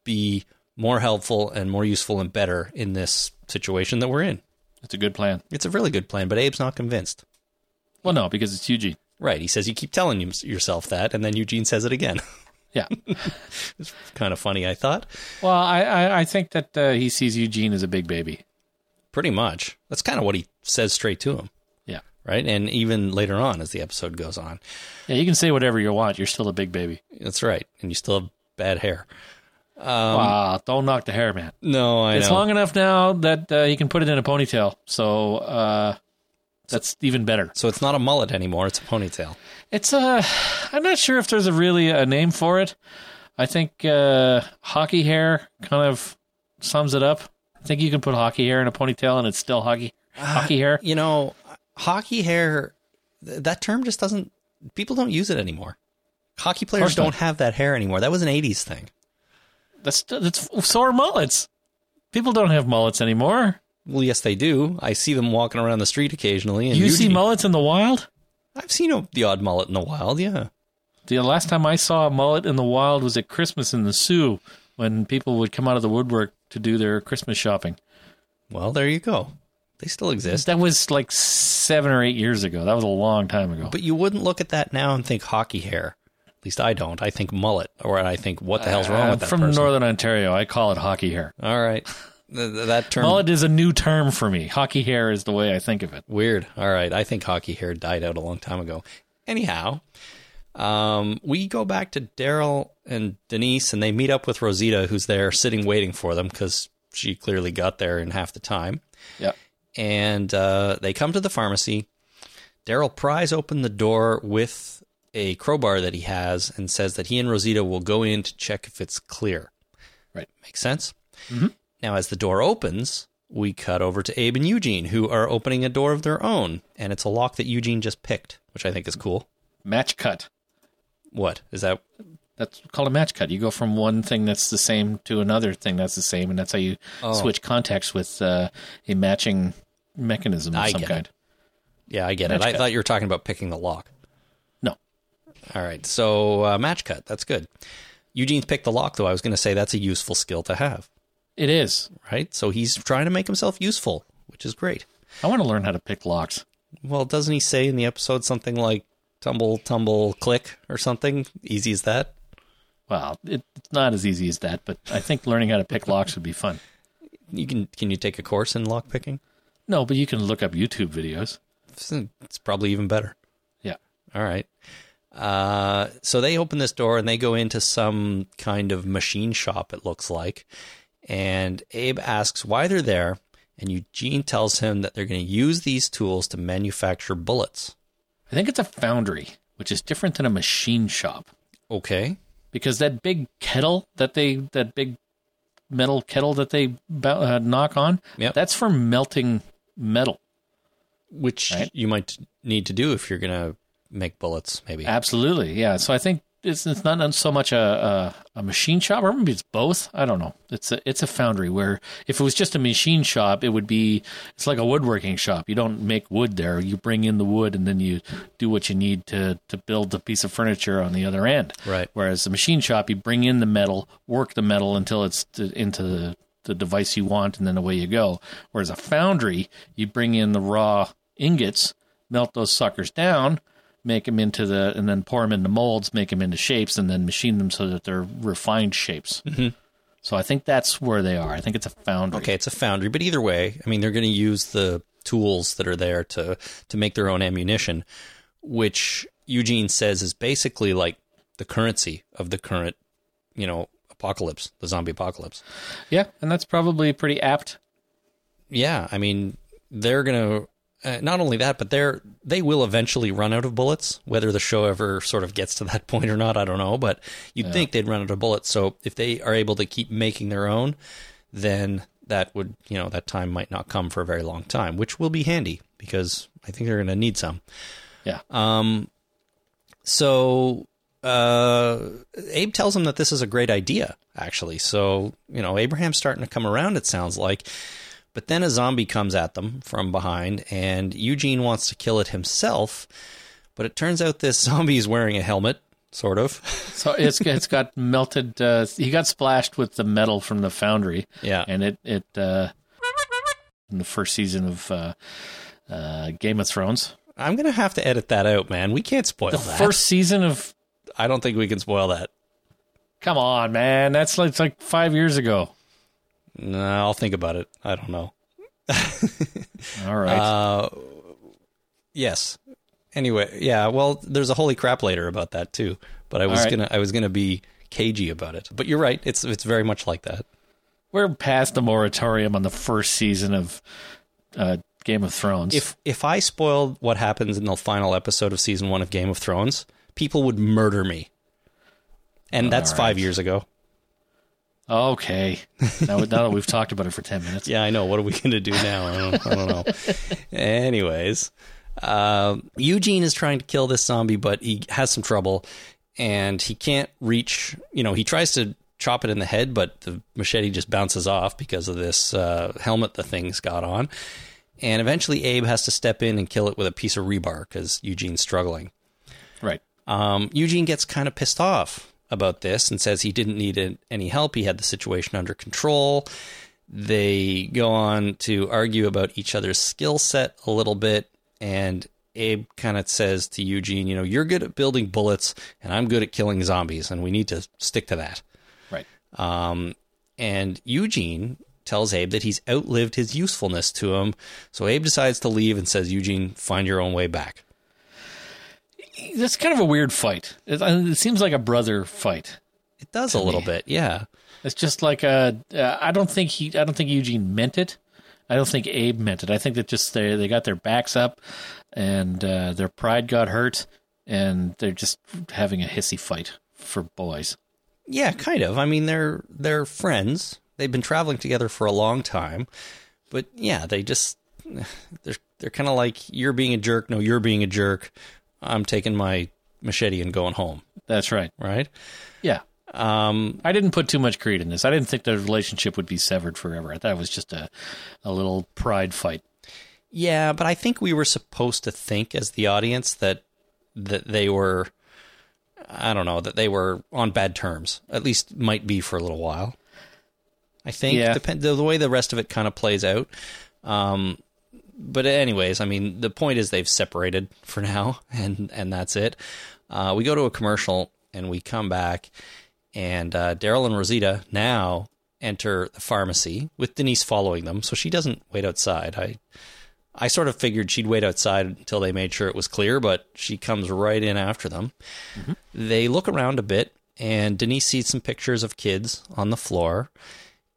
[SPEAKER 2] be more helpful and more useful and better in this situation that we're in.
[SPEAKER 3] It's a good plan.
[SPEAKER 2] It's a really good plan, but Abe's not convinced.
[SPEAKER 3] Well, no, because it's Eugene.
[SPEAKER 2] Right. He says you keep telling yourself that, and then Eugene says it again.
[SPEAKER 3] Yeah.
[SPEAKER 2] it's kind of funny, I thought.
[SPEAKER 3] Well, I I, I think that uh, he sees Eugene as a big baby.
[SPEAKER 2] Pretty much. That's kind of what he says straight to him. Right. And even later on, as the episode goes on.
[SPEAKER 3] Yeah, you can say whatever you want. You're still a big baby.
[SPEAKER 2] That's right. And you still have bad hair. Um,
[SPEAKER 3] wow, don't knock the hair, man.
[SPEAKER 2] No, I
[SPEAKER 3] it's
[SPEAKER 2] know.
[SPEAKER 3] long enough now that uh, you can put it in a ponytail. So uh, that's even better.
[SPEAKER 2] So it's not a mullet anymore. It's a ponytail.
[SPEAKER 3] It's uh, I'm not sure if there's a really a name for it. I think uh, hockey hair kind of sums it up. I think you can put hockey hair in a ponytail and it's still hockey hockey hair.
[SPEAKER 2] You know, hockey hair, th- that term just doesn't, people don't use it anymore. Hockey players don't have that hair anymore. That was an 80s thing.
[SPEAKER 3] That's that's so are mullets. People don't have mullets anymore.
[SPEAKER 2] Well, yes, they do. I see them walking around the street occasionally. And
[SPEAKER 3] You see mullets in the wild?
[SPEAKER 2] I've seen a, the odd mullet in the wild, yeah.
[SPEAKER 3] The last time I saw a mullet in the wild was at Christmas in the Soo when people would come out of the woodwork to do their Christmas shopping.
[SPEAKER 2] Well, there you go. They still exist.
[SPEAKER 3] That was like seven or eight years ago. That was a long time ago.
[SPEAKER 2] But you wouldn't look at that now and think hockey hair. At least I don't. I think mullet, or I think what the hell's wrong
[SPEAKER 3] Uh,
[SPEAKER 2] with that
[SPEAKER 3] From
[SPEAKER 2] person?
[SPEAKER 3] Northern Ontario, I call it hockey hair.
[SPEAKER 2] All right, Th- th- that term
[SPEAKER 3] Mullet is a new term for me. Hockey hair is the way I think of it.
[SPEAKER 2] weird. All right, I think hockey hair died out a long time ago. Anyhow, um, we go back to Daryl and Denise, and they meet up with Rosita, who's there sitting waiting for them because she clearly got there in half the time.
[SPEAKER 3] Yeah.
[SPEAKER 2] And uh, they come to the pharmacy. Daryl pries open the door with a crowbar that he has and says that he and Rosita will go in to check if it's clear.
[SPEAKER 3] Right.
[SPEAKER 2] Makes sense?
[SPEAKER 3] Mhm.
[SPEAKER 2] Now, as the door opens, we cut over to Abe and Eugene, who are opening a door of their own, and it's a lock that Eugene just picked, which I think is cool.
[SPEAKER 3] Match cut.
[SPEAKER 2] What? Is that
[SPEAKER 3] That's called a match cut. You go from one thing that's the same to another thing that's the same, and that's how you
[SPEAKER 2] Oh.
[SPEAKER 3] switch contacts with uh, a matching mechanism of
[SPEAKER 2] I
[SPEAKER 3] some kind.
[SPEAKER 2] Yeah, I get
[SPEAKER 3] Match
[SPEAKER 2] it. I thought you were talking about picking the lock.
[SPEAKER 3] No.
[SPEAKER 2] All right. So, uh, match cut. That's good. Eugene's picked the lock, though. I was going to say that's a useful skill to have,
[SPEAKER 3] It is.
[SPEAKER 2] right? So he's trying to make himself useful, which is great.
[SPEAKER 3] I want to learn how to pick locks.
[SPEAKER 2] Well, doesn't he say in the episode something like tumble, tumble, click or something? Easy as that?
[SPEAKER 3] Well, it, it's not as easy as that, but I think learning how to pick locks would be fun.
[SPEAKER 2] You can can you take a course in lock picking?
[SPEAKER 3] No, but you can look up YouTube videos.
[SPEAKER 2] It's probably even better.
[SPEAKER 3] Yeah.
[SPEAKER 2] All right. Uh, so they open this door and they go into some kind of machine shop, it looks like. And Abe asks why they're there. And Eugene tells him that they're going to use these tools to manufacture bullets.
[SPEAKER 3] I think it's a foundry, which is different than a machine shop.
[SPEAKER 2] Okay.
[SPEAKER 3] Because that big kettle that they, that big metal kettle that they uh, knock on,
[SPEAKER 2] Yep.
[SPEAKER 3] that's for melting metal.
[SPEAKER 2] Which
[SPEAKER 3] Right.
[SPEAKER 2] you might need to do if you're going to make bullets, maybe.
[SPEAKER 3] Absolutely, yeah. So I think it's it's not so much a, a a machine shop, or maybe it's both. I don't know. It's a it's a foundry where if it was just a machine shop, it would be it's like a woodworking shop. You don't make wood there. You bring in the wood and then you do what you need to to build a piece of furniture on the other end.
[SPEAKER 2] Right.
[SPEAKER 3] Whereas the machine shop, you bring in the metal, work the metal until it's to, into the the device you want, and then away you go. Whereas a foundry, you bring in the raw ingots, melt those suckers down, make them into the, and then pour them into molds, make them into shapes, and then machine them so that they're refined shapes.
[SPEAKER 2] Mhm.
[SPEAKER 3] So I think that's where they are. I think it's a foundry.
[SPEAKER 2] Okay, it's a foundry, but either way, I mean, they're going to use the tools that are there to to make their own ammunition, which Eugene says is basically like the currency of the current, you know, apocalypse, the zombie apocalypse.
[SPEAKER 3] Yeah, and that's probably pretty apt.
[SPEAKER 2] Yeah, I mean, they're going to uh, not only that, but they're they will eventually run out of bullets. Whether the show ever sort of gets to that point or not, I don't know. But you'd
[SPEAKER 3] Yeah.
[SPEAKER 2] think they'd run out of bullets. So if they are able to keep making their own, then that would you know that time might not come for a very long time, which will be handy because I think they're going to need some.
[SPEAKER 3] Yeah.
[SPEAKER 2] Um. So uh, Abe tells him that this is a great idea, actually. So you know Abraham's starting to come around. It sounds like. But then a zombie comes at them from behind, and Eugene wants to kill it himself. But it turns out this zombie is wearing a helmet, sort of.
[SPEAKER 3] So it's it's got melted. Uh, he got splashed with the metal from the foundry.
[SPEAKER 2] Yeah.
[SPEAKER 3] and it it uh, in the first season of uh, uh, Game of Thrones.
[SPEAKER 2] I'm gonna have to edit that out, man. We can't spoil
[SPEAKER 3] The
[SPEAKER 2] that.
[SPEAKER 3] first season of
[SPEAKER 2] I don't think we can spoil that.
[SPEAKER 3] Come on, man, that's like, it's like five years ago.
[SPEAKER 2] No, I'll think about it. I don't know.
[SPEAKER 3] All right.
[SPEAKER 2] Uh, yes. Anyway, yeah. Well, there's a holy crap later about that too. But I was
[SPEAKER 3] right.
[SPEAKER 2] gonna, I was gonna be cagey about it. But you're right. It's it's very much like that.
[SPEAKER 3] We're past the moratorium on the first season of uh, Game of Thrones.
[SPEAKER 2] If if I spoiled what happens in the final episode of season one of Game of Thrones, people would murder me. And that's
[SPEAKER 3] All
[SPEAKER 2] five years ago.
[SPEAKER 3] okay, now, now that we've talked about it for ten minutes,
[SPEAKER 2] Yeah, I know. What are we going to do now? I don't, I don't know. Anyways, um, Eugene is trying to kill this zombie, but he has some trouble and he can't reach. You know, he tries to chop it in the head, but the machete just bounces off because of this uh, helmet the thing's got on. And eventually, Abe has to step in and kill it with a piece of rebar because Eugene's struggling. Um, Eugene gets kind of pissed off about this and says he didn't need any help. He had the situation under control. They go on to argue about each other's skill set a little bit. And Abe kind of says to Eugene, you know, you're good at building bullets and I'm good at killing zombies, and we need to stick to that.
[SPEAKER 3] Right.
[SPEAKER 2] Um, and Eugene tells Abe that he's outlived his usefulness to him. So Abe decides to leave and says, Eugene, find your own way back.
[SPEAKER 3] That's kind of a weird fight. It, it seems like a brother fight.
[SPEAKER 2] It does a little
[SPEAKER 3] me.
[SPEAKER 2] bit, yeah.
[SPEAKER 3] It's just like a. Uh, I don't think he. I don't think Eugene meant it. I don't think Abe meant it. I think that just they they got their backs up, and uh, their pride got hurt, and they're just having a hissy fight for boys.
[SPEAKER 2] Yeah, kind of. I mean, they're they're friends. They've been traveling together for a long time, but yeah, they just they're they're kind of like you're being a jerk. No, you're being a jerk. I'm taking my machete and going home.
[SPEAKER 3] That's right.
[SPEAKER 2] Right?
[SPEAKER 3] Yeah.
[SPEAKER 2] Um,
[SPEAKER 3] I didn't put too much greed in this. I didn't think the relationship would be severed forever. I thought it was just a a little pride fight.
[SPEAKER 2] Yeah, but I think we were supposed to think as the audience that that they were I don't know, that they were on bad terms. At least might be for a little while. I think
[SPEAKER 3] Yeah.
[SPEAKER 2] depend the, the way the rest of it kind of plays out. Um but anyways, I mean, the point is they've separated for now and and that's it. Uh, we go to a commercial and we come back and uh, Daryl and Rosita now enter the pharmacy with Denise following them, so she doesn't wait outside. I I sort of figured she'd wait outside until they made sure it was clear, but she comes right in after them. They look around a bit, and Denise sees some pictures of kids on the floor,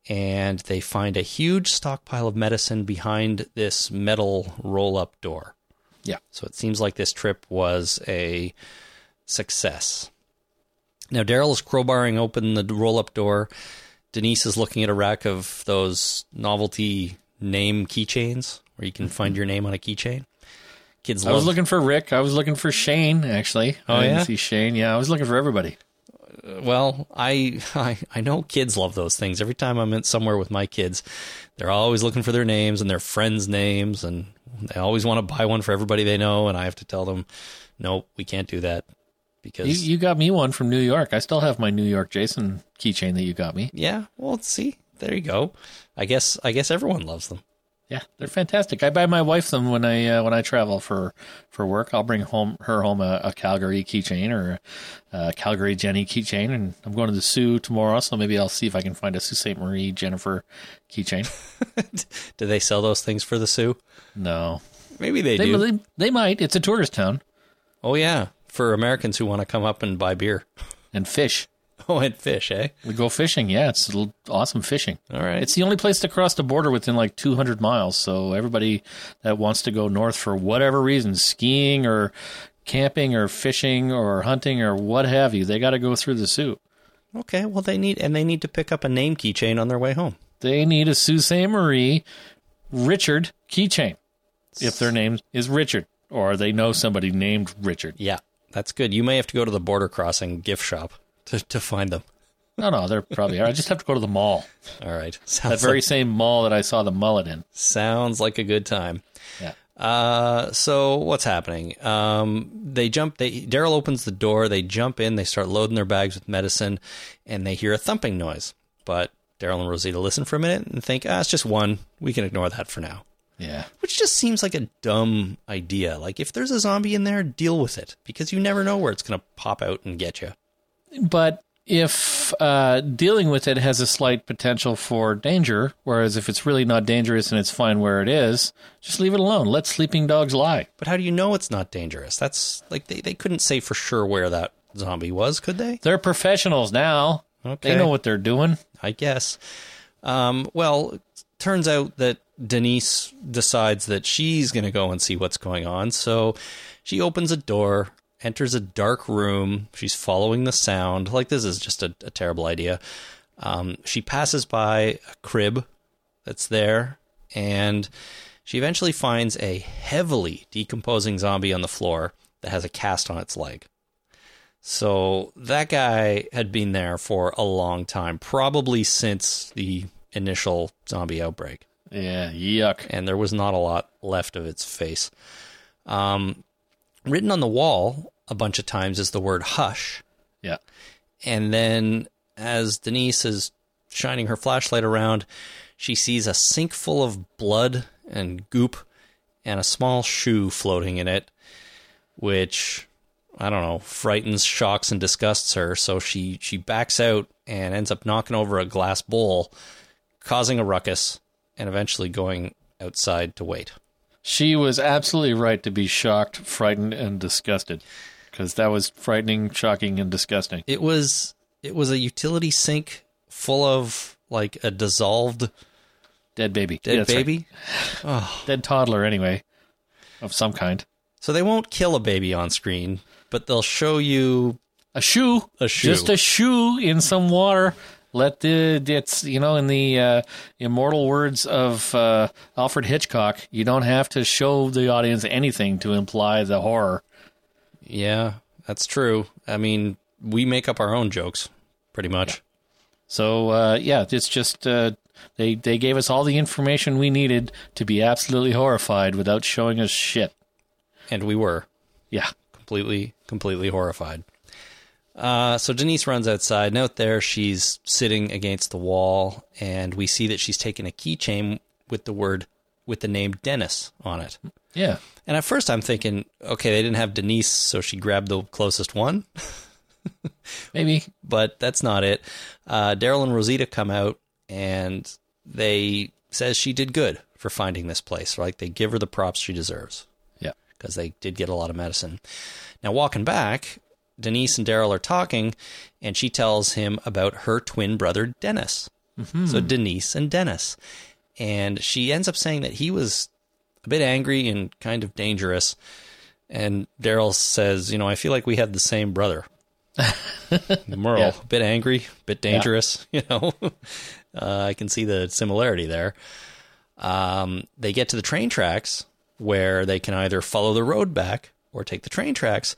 [SPEAKER 2] and they find a huge stockpile of medicine behind this metal roll up door.
[SPEAKER 3] Yeah.
[SPEAKER 2] So it seems like this trip was a success. Now, Daryl is crowbarring open the roll up door. Denise is looking at a rack of those novelty name keychains where you can find mm-hmm. your name on a keychain. Kids
[SPEAKER 3] I was looking for Rick. I was looking for Shane. Actually,
[SPEAKER 2] Oh,
[SPEAKER 3] I didn't see Shane. Yeah, I was looking for everybody.
[SPEAKER 2] Well, I, I I know kids love those things. Every time I'm in somewhere with my kids, they're always looking for their names and their friends' names, and they always want to buy one for everybody they know. And I have to tell them, no, we can't do that because
[SPEAKER 3] You, you got me one from New York. I still have my New York Jason keychain that you got me.
[SPEAKER 2] yeah. Well, see, there you go. I guess I guess everyone loves them.
[SPEAKER 3] Yeah, they're fantastic. I buy my wife them when I uh, when I travel for, for work. I'll bring home her home a, a Calgary keychain or a, Calgary Jenny keychain, and I'm going to the Soo tomorrow, so maybe I'll see if I can find a Sault Ste. Marie Jennifer keychain.
[SPEAKER 2] Do they sell those things for the Soo?
[SPEAKER 3] No,
[SPEAKER 2] Maybe they,
[SPEAKER 3] they,
[SPEAKER 2] do.
[SPEAKER 3] they they might. It's a tourist town
[SPEAKER 2] oh yeah, for Americans who want to come up and buy beer.
[SPEAKER 3] and fish.
[SPEAKER 2] Oh, and fish, eh?
[SPEAKER 3] We go fishing. Yeah, it's awesome fishing.
[SPEAKER 2] All right.
[SPEAKER 3] It's the only place to cross the border within like 200 miles. So everybody that wants to go north for whatever reason, skiing or camping or fishing or hunting or what have you, they got to go through the Soo.
[SPEAKER 2] Okay, well they need and they need to pick up a name keychain on their way home.
[SPEAKER 3] They need a Sault Ste. Marie Richard keychain if their name is Richard or they know somebody named Richard.
[SPEAKER 2] Yeah, that's good. You may have to go to the border crossing gift shop to, to find them.
[SPEAKER 3] No, no, they're probably. I just have to go to the mall.
[SPEAKER 2] All right.
[SPEAKER 3] That very
[SPEAKER 2] like,
[SPEAKER 3] same mall that I saw the mullet in.
[SPEAKER 2] sounds like a good time.
[SPEAKER 3] Yeah.
[SPEAKER 2] Uh, so what's happening? Um, they jump. They Daryl opens the door. They jump in. They start loading their bags with medicine, and they hear a thumping noise. But Daryl and Rosita listen for a minute and think, ah, it's just one. We can ignore that for now.
[SPEAKER 3] Yeah.
[SPEAKER 2] Which just seems like a dumb idea. Like if there's a zombie in there, deal with it because you never know where it's going to pop out and get you.
[SPEAKER 3] But if uh, dealing with it has a slight potential for danger, whereas if it's really not dangerous and it's fine where it is, just leave it alone. Let sleeping dogs lie.
[SPEAKER 2] But how do you know it's not dangerous? That's like they, they couldn't say for sure where that zombie was, could they?
[SPEAKER 3] They're professionals now.
[SPEAKER 2] Okay.
[SPEAKER 3] They know what they're doing.
[SPEAKER 2] I guess. Um, well, turns out that Denise decides that she's going to go and see what's going on. So she opens a door, enters a dark room. She's following the sound. Like, this is just a, a terrible idea. Um, she passes by a crib that's there, and she eventually finds a heavily decomposing zombie on the floor that has a cast on its leg. So that guy had been there for a long time, probably since the initial zombie outbreak,
[SPEAKER 3] Yeah, yuck.
[SPEAKER 2] and there was not a lot left of its face. Um, written on the wall a bunch of times is the word hush.
[SPEAKER 3] Yeah.
[SPEAKER 2] And then as Denise is shining her flashlight around, she sees a sink full of blood and goop and a small shoe floating in it, which I don't know, frightens, shocks, and disgusts her. So she she backs out and ends up knocking over a glass bowl, causing a ruckus, and eventually going outside to wait.
[SPEAKER 3] She was absolutely right to be shocked, frightened, and disgusted because that was frightening, shocking, and disgusting.
[SPEAKER 2] It was it was a utility sink full of like a dissolved
[SPEAKER 3] Dead baby.
[SPEAKER 2] Dead
[SPEAKER 3] Yeah, that's right.
[SPEAKER 2] baby. Oh.
[SPEAKER 3] Dead toddler, anyway, of some kind.
[SPEAKER 2] So they won't kill a baby on screen, but they'll show you
[SPEAKER 3] A shoe.
[SPEAKER 2] a shoe.
[SPEAKER 3] Just a shoe in some water. Let the it's you know in the uh, immortal words of uh, Alfred Hitchcock, you don't have to show the audience anything to imply the horror.
[SPEAKER 2] yeah, that's true. I mean, we make up our own jokes, pretty much.
[SPEAKER 3] So uh, yeah, it's just uh, they they gave us all the information we needed to be absolutely horrified without showing us shit.
[SPEAKER 2] And we were
[SPEAKER 3] Yeah,
[SPEAKER 2] completely, completely horrified. Uh, so Denise runs outside. Note there, she's sitting against the wall, and we see that she's taken a keychain with the word, with the name Dennis on it.
[SPEAKER 3] yeah.
[SPEAKER 2] And at first I'm thinking, okay, they didn't have Denise, so she grabbed the closest one.
[SPEAKER 3] Maybe
[SPEAKER 2] but that's not it. Uh, Daryl and Rosita come out and they says she did good for finding this place. Like they give her the props she deserves
[SPEAKER 3] yeah.
[SPEAKER 2] because they did get a lot of medicine. Now walking back, Denise and Daryl are talking, and she tells him about her twin brother Dennis. So Denise and Dennis, and she ends up saying that he was a bit angry and kind of dangerous. And Daryl says, "You know, I feel like we had the same brother." Merle,
[SPEAKER 3] Yeah.
[SPEAKER 2] a bit angry, a bit dangerous. You know, uh, I can see the similarity there. Um, they get to the train tracks where they can either follow the road back or take the train tracks.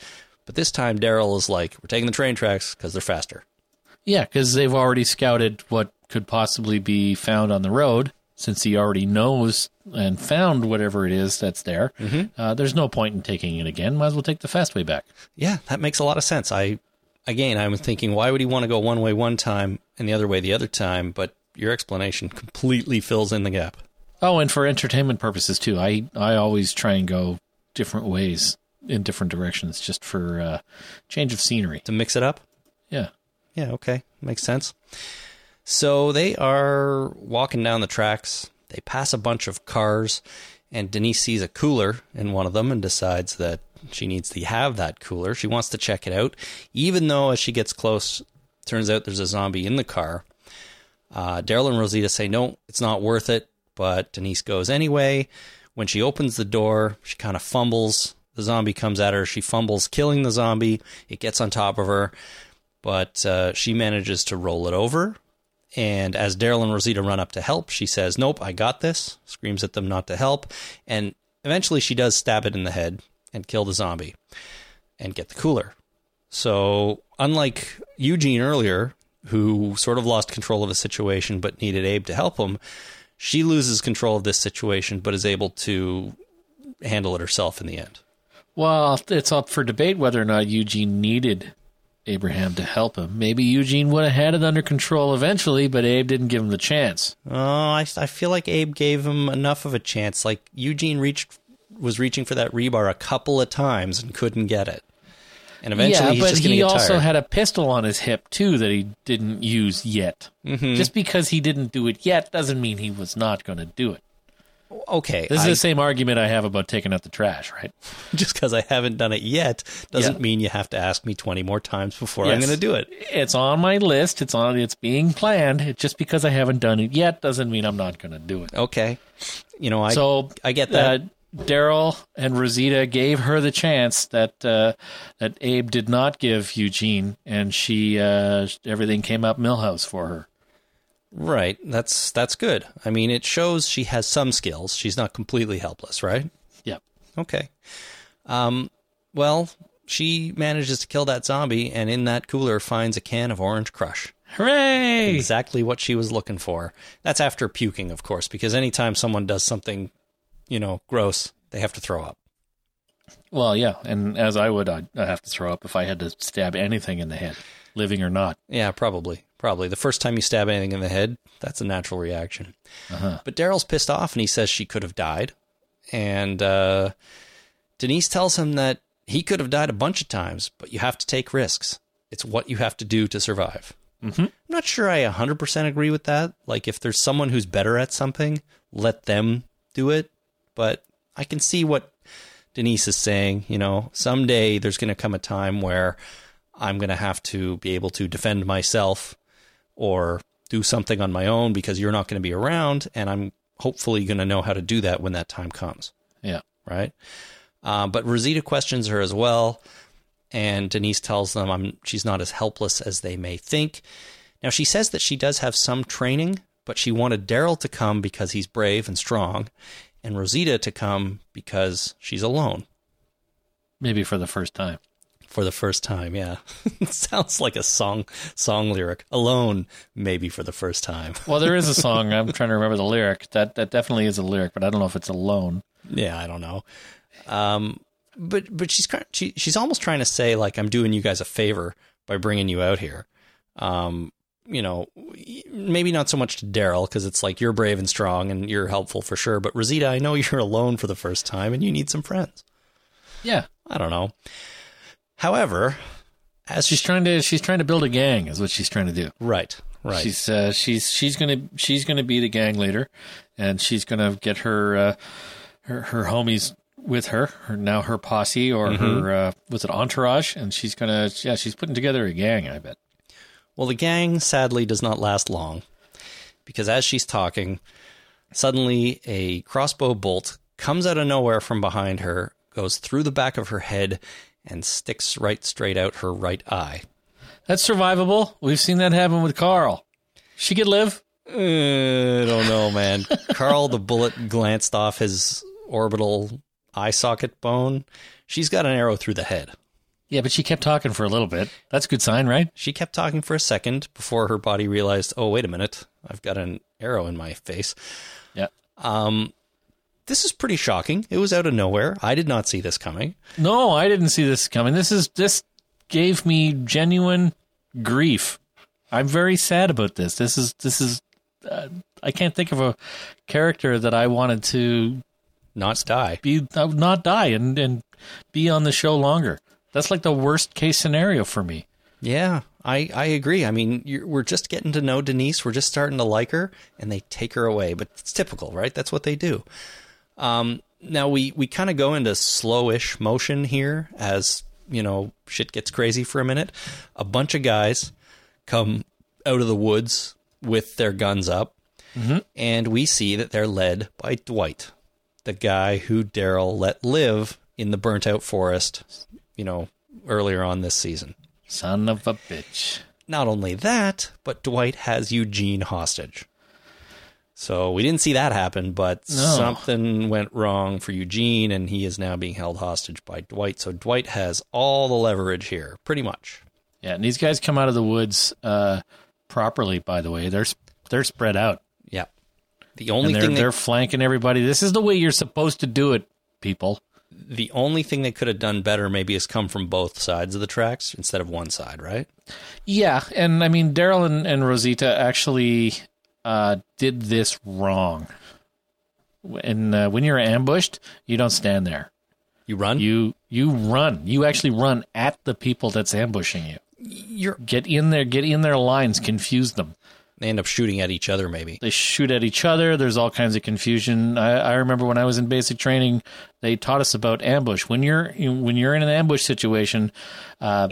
[SPEAKER 2] But this time, Daryl is like, "We're taking the train tracks because they're faster."
[SPEAKER 3] Yeah, because they've already scouted what could possibly be found on the road. Since he already knows and found whatever it is that's there, uh, there's no point in taking it again. Might as well take the fast way back.
[SPEAKER 2] Yeah, that makes a lot of sense. I, again, I was thinking, why would he want to go one way one time and the other way the other time? But your explanation completely fills in the gap.
[SPEAKER 3] Oh, and for entertainment purposes too. I I always try and go different ways in different directions just for uh, change of scenery.
[SPEAKER 2] To mix it up,
[SPEAKER 3] Yeah.
[SPEAKER 2] Yeah, okay. Makes sense. So they are walking down the tracks. They pass a bunch of cars, and Denise sees a cooler in one of them and decides that she needs to have that cooler. She wants to check it out, even though as she gets close, turns out there's a zombie in the car. Uh, Daryl and Rosita say, no, it's not worth it, but Denise goes anyway. When she opens the door, she kind of fumbles. The zombie comes at her. She fumbles, killing the zombie. It gets on top of her but uh, she manages to roll it over. And as Daryl and Rosita run up to help, she says, Nope, I got this, screams at them not to help. And eventually she does stab it in the head and kill the zombie and get the cooler. So, unlike Eugene earlier, who sort of lost control of a situation but needed Abe to help him, she loses control of this situation but is able to handle it herself in the end.
[SPEAKER 3] Well, it's up for debate whether or not Eugene needed Abraham to help him. Maybe Eugene would have had it under control eventually, but Abe didn't give him the chance.
[SPEAKER 2] Oh, I, I feel like Abe gave him enough of a chance. Like Eugene reached was reaching for that rebar a couple of times and couldn't get it. And eventually
[SPEAKER 3] yeah,
[SPEAKER 2] he's
[SPEAKER 3] but
[SPEAKER 2] just going to
[SPEAKER 3] he also
[SPEAKER 2] tired.
[SPEAKER 3] had a pistol on his hip too that he didn't use yet.
[SPEAKER 2] Mhm.
[SPEAKER 3] Just because he didn't do it yet doesn't mean he was not going to do it.
[SPEAKER 2] Okay,
[SPEAKER 3] This is
[SPEAKER 2] I-
[SPEAKER 3] the same argument I have about taking out the trash, right?
[SPEAKER 2] just because I haven't done it yet doesn't
[SPEAKER 3] Yeah.
[SPEAKER 2] mean you have to ask me 20 more times before I'm going to do it.
[SPEAKER 3] It's on my list. It's on. It's being planned. It, just because I haven't done it yet doesn't mean I'm not going to do it.
[SPEAKER 2] Okay. You know, I
[SPEAKER 3] so
[SPEAKER 2] I get that.
[SPEAKER 3] Uh, Daryl and Rosita gave her the chance that uh, that Abe did not give Eugene, and she uh, everything came up Milhouse for her.
[SPEAKER 2] Right. That's that's good. I mean, it shows she has some skills. She's not completely helpless, right?
[SPEAKER 3] Yep.
[SPEAKER 2] Okay. Um, well, she manages to kill that zombie, and in that cooler finds a can of Orange Crush.
[SPEAKER 3] Hooray!
[SPEAKER 2] Exactly what she was looking for. That's after puking, of course, because anytime someone does something, you know, gross, they have to throw up.
[SPEAKER 3] Well, yeah, and as I would, I'd, I'd have to throw up if I had to stab anything in the head, living or not.
[SPEAKER 2] Yeah, probably. Probably. The first time you stab anything in the head, that's a natural reaction.
[SPEAKER 3] Uh-huh.
[SPEAKER 2] But Daryl's pissed off and he says she could have died. And uh, Denise tells him that he could have died a bunch of times, but you have to take risks. It's what you have to do to survive.
[SPEAKER 3] Mm-hmm.
[SPEAKER 2] I'm not sure I 100% agree with that. Like, if there's someone who's better at something, let them do it. But I can see what Denise is saying. You know, someday there's going to come a time where I'm going to have to be able to defend myself or do something on my own because you're not going to be around. And I'm hopefully going to know how to do that when that time comes,
[SPEAKER 3] Yeah.
[SPEAKER 2] right? Uh, but Rosita questions her as well, and Denise tells them I'm, she's not as helpless as they may think. Now, she says that she does have some training, but she wanted Daryl to come because he's brave and strong, and Rosita to come because she's alone
[SPEAKER 3] Maybe for the first time.
[SPEAKER 2] For the first time. Yeah, sounds like a song song lyric. Alone, maybe for the first time.
[SPEAKER 3] Well, there is a song. I'm trying to remember the lyric. That that definitely is a lyric, but I don't know if it's alone.
[SPEAKER 2] Yeah, I don't know. Um, but but she's she she's almost trying to say like I'm doing you guys a favor by bringing you out here. Um, you know, maybe not so much to Daryl because it's like you're brave and strong and you're helpful for sure. But Rosita, I know you're alone for the first time and you need some friends.
[SPEAKER 3] Yeah.
[SPEAKER 2] I don't know. However, as
[SPEAKER 3] She's trying to she's trying to build a gang is what she's trying to do.
[SPEAKER 2] right, right,
[SPEAKER 3] She's uh, she's she's gonna she's gonna be the gang leader, and she's gonna get her uh, her her homies with her, her now her posse or her uh, was it entourage, and she's gonna yeah she's putting together a gang. I bet.
[SPEAKER 2] Well, the gang sadly does not last long because as she's talking, suddenly a crossbow bolt comes out of nowhere from behind her, goes through the back of her head, and sticks right straight out her right eye.
[SPEAKER 3] That's survivable. We've seen that happen with Carl. She could live.
[SPEAKER 2] Uh, I don't know, man. Carl, the bullet glanced off his orbital eye socket bone. She's got an arrow through the head.
[SPEAKER 3] Yeah, but she kept talking for a little bit. That's a good sign, right?
[SPEAKER 2] She kept talking for a second before her body realized, oh, wait a minute, I've got an arrow in my face.
[SPEAKER 3] Yeah.
[SPEAKER 2] Um, this is pretty shocking. It was out of nowhere. I did not see this coming.
[SPEAKER 3] No, I didn't see this coming. This is this gave me genuine grief. I'm very sad about this. This is this is uh, I can't think of a character that I wanted to
[SPEAKER 2] Not die.
[SPEAKER 3] be uh, not die and and be on the show longer. That's like the worst case scenario for me.
[SPEAKER 2] Yeah, I, I agree. I mean, you're, we're just getting to know Denise. We're just starting to like her, and they take her away. But it's typical, right? That's what they do. Um, now we we kind of go into slowish motion here as you know shit gets crazy for a minute. A bunch of guys come out of the woods with their guns up, and we see that they're led by Dwight, the guy who Daryl let live in the burnt out forest. You know, earlier on this season.
[SPEAKER 3] Son of a bitch.
[SPEAKER 2] Not only that, but Dwight has Eugene hostage. So we didn't see that happen, but
[SPEAKER 3] No.
[SPEAKER 2] something went wrong for Eugene, and he is now being held hostage by Dwight. So Dwight has all the leverage here, pretty much.
[SPEAKER 3] Yeah, and these guys come out of the woods uh, properly. By the way, they're they're spread out.
[SPEAKER 2] Yeah. The only
[SPEAKER 3] they're
[SPEAKER 2] thing they,
[SPEAKER 3] they're flanking everybody. This is the way you're supposed to do it, people.
[SPEAKER 2] the only thing they could have done better maybe is come from both sides of the tracks instead of one side, right?
[SPEAKER 3] Yeah, and I mean Daryl and, and Rosita actually uh, did this wrong. And uh, when you're ambushed, you don't stand there.
[SPEAKER 2] You run.
[SPEAKER 3] You you run. You actually run at the people that's ambushing you.
[SPEAKER 2] You're
[SPEAKER 3] Get in there. Get in their lines. Confuse them.
[SPEAKER 2] they end up shooting at each other, maybe.
[SPEAKER 3] They shoot at each other. There's all kinds of confusion. I, I remember when I was in basic training, they taught us about ambush. When you're when you're in an ambush situation, uh,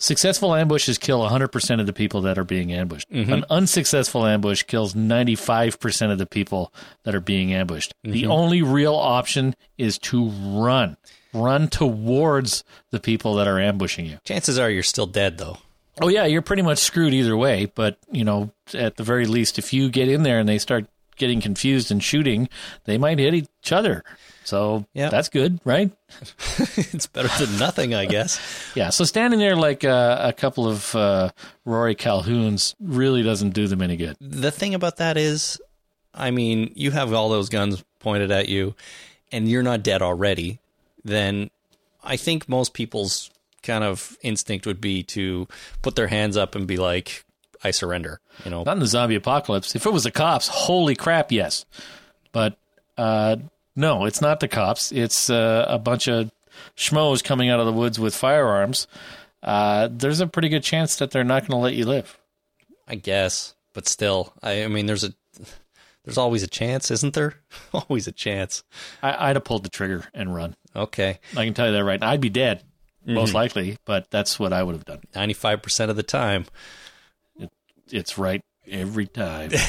[SPEAKER 3] successful ambushes kill 100% of the people that are being ambushed. Mm-hmm. An unsuccessful ambush kills 95% of the people that are being ambushed. The mm-hmm. only real option is to run. Run towards the people that are ambushing you.
[SPEAKER 2] Chances are you're still dead, though.
[SPEAKER 3] Oh yeah, you're pretty much screwed either way. But you know, at the very least, if you get in there and they start getting confused and shooting, they might hit each other. So
[SPEAKER 2] Yeah.
[SPEAKER 3] that's good, right?
[SPEAKER 2] it's better than nothing, I guess.
[SPEAKER 3] Yeah. So standing there like uh, a couple of uh, Rory Calhouns really doesn't do them any good.
[SPEAKER 2] the thing about that is, I mean, you have all those guns pointed at you, and you're not dead already. Then I think most people's kind of instinct would be to put their hands up and be like, "I surrender." You know,
[SPEAKER 3] Not in the zombie apocalypse. If it was the cops, holy crap, yes. But uh, no, it's not the cops. It's uh, a bunch of schmoes coming out of the woods with firearms. Uh, there's a pretty good chance that they're not going to let you live.
[SPEAKER 2] I guess, but still, I, I mean, there's a there's always a chance, isn't there? always a chance.
[SPEAKER 3] I, I'd have pulled the trigger and run.
[SPEAKER 2] Okay,
[SPEAKER 3] I can tell you that right now. I'd be dead, most likely, but that's what I would have done.
[SPEAKER 2] ninety five percent of the time.
[SPEAKER 3] It's right every time.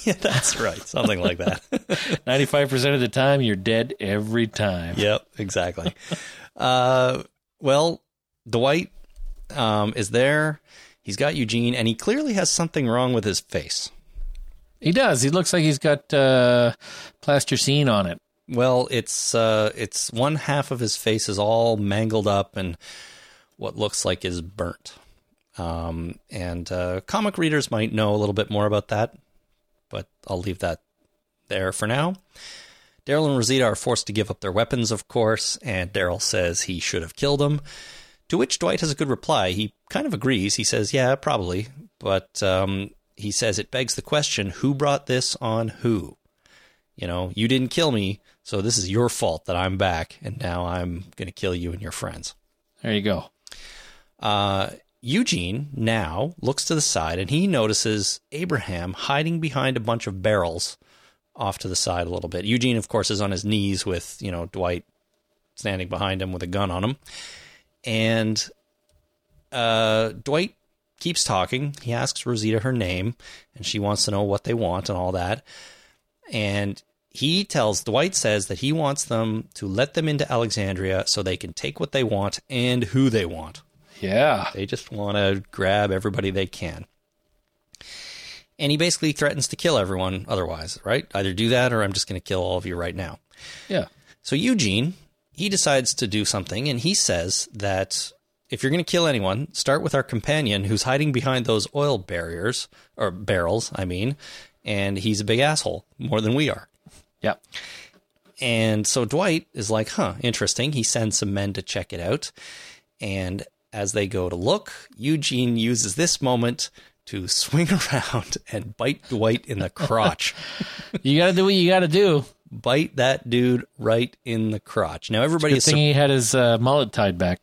[SPEAKER 2] yeah, that's right. Something like that.
[SPEAKER 3] 95% of the time, you're dead every time.
[SPEAKER 2] yep, exactly. uh, well, Dwight um, is there. He's got Eugene, and he clearly has something wrong with his face.
[SPEAKER 3] He does. He looks like he's got uh, plasticine on it.
[SPEAKER 2] Well, it's uh, it's one half of his face is all mangled up, and what looks like is burnt. Um, and uh, comic readers might know a little bit more about that, but I'll leave that there for now. Daryl and Rosita are forced to give up their weapons, of course, and Daryl says he should have killed them. To which Dwight has a good reply. He kind of agrees. He says, "Yeah, probably," but um, he says it begs the question: Who brought this on who? You know, you didn't kill me, so this is your fault that I'm back, and now I'm going to kill you and your friends.
[SPEAKER 3] There you go.
[SPEAKER 2] Uh, Eugene now looks to the side and he notices Abraham hiding behind a bunch of barrels off to the side a little bit. Eugene, of course, is on his knees with, you know, Dwight standing behind him with a gun on him. And uh, Dwight keeps talking. He asks Rosita her name and she wants to know what they want and all that. And he tells Dwight says that he wants them to let them into Alexandria so they can take what they want and who they want.
[SPEAKER 3] Yeah.
[SPEAKER 2] They just want to grab everybody they can. And he basically threatens to kill everyone otherwise, right? Either do that or I'm just going to kill all of you right now.
[SPEAKER 3] Yeah.
[SPEAKER 2] So Eugene, he decides to do something and he says that if you're going to kill anyone, start with our companion who's hiding behind those oil barriers or barrels, I mean, and he's a big asshole more than we are.
[SPEAKER 3] Yeah.
[SPEAKER 2] And so Dwight is like, huh, interesting. He sends some men to check it out. And as they go to look, Eugene uses this moment to swing around and bite Dwight in the crotch.
[SPEAKER 3] you got to do what you got to do.
[SPEAKER 2] Bite that dude right in the crotch. Now everybody
[SPEAKER 3] Good
[SPEAKER 2] is
[SPEAKER 3] thing he had his uh, mullet tied back.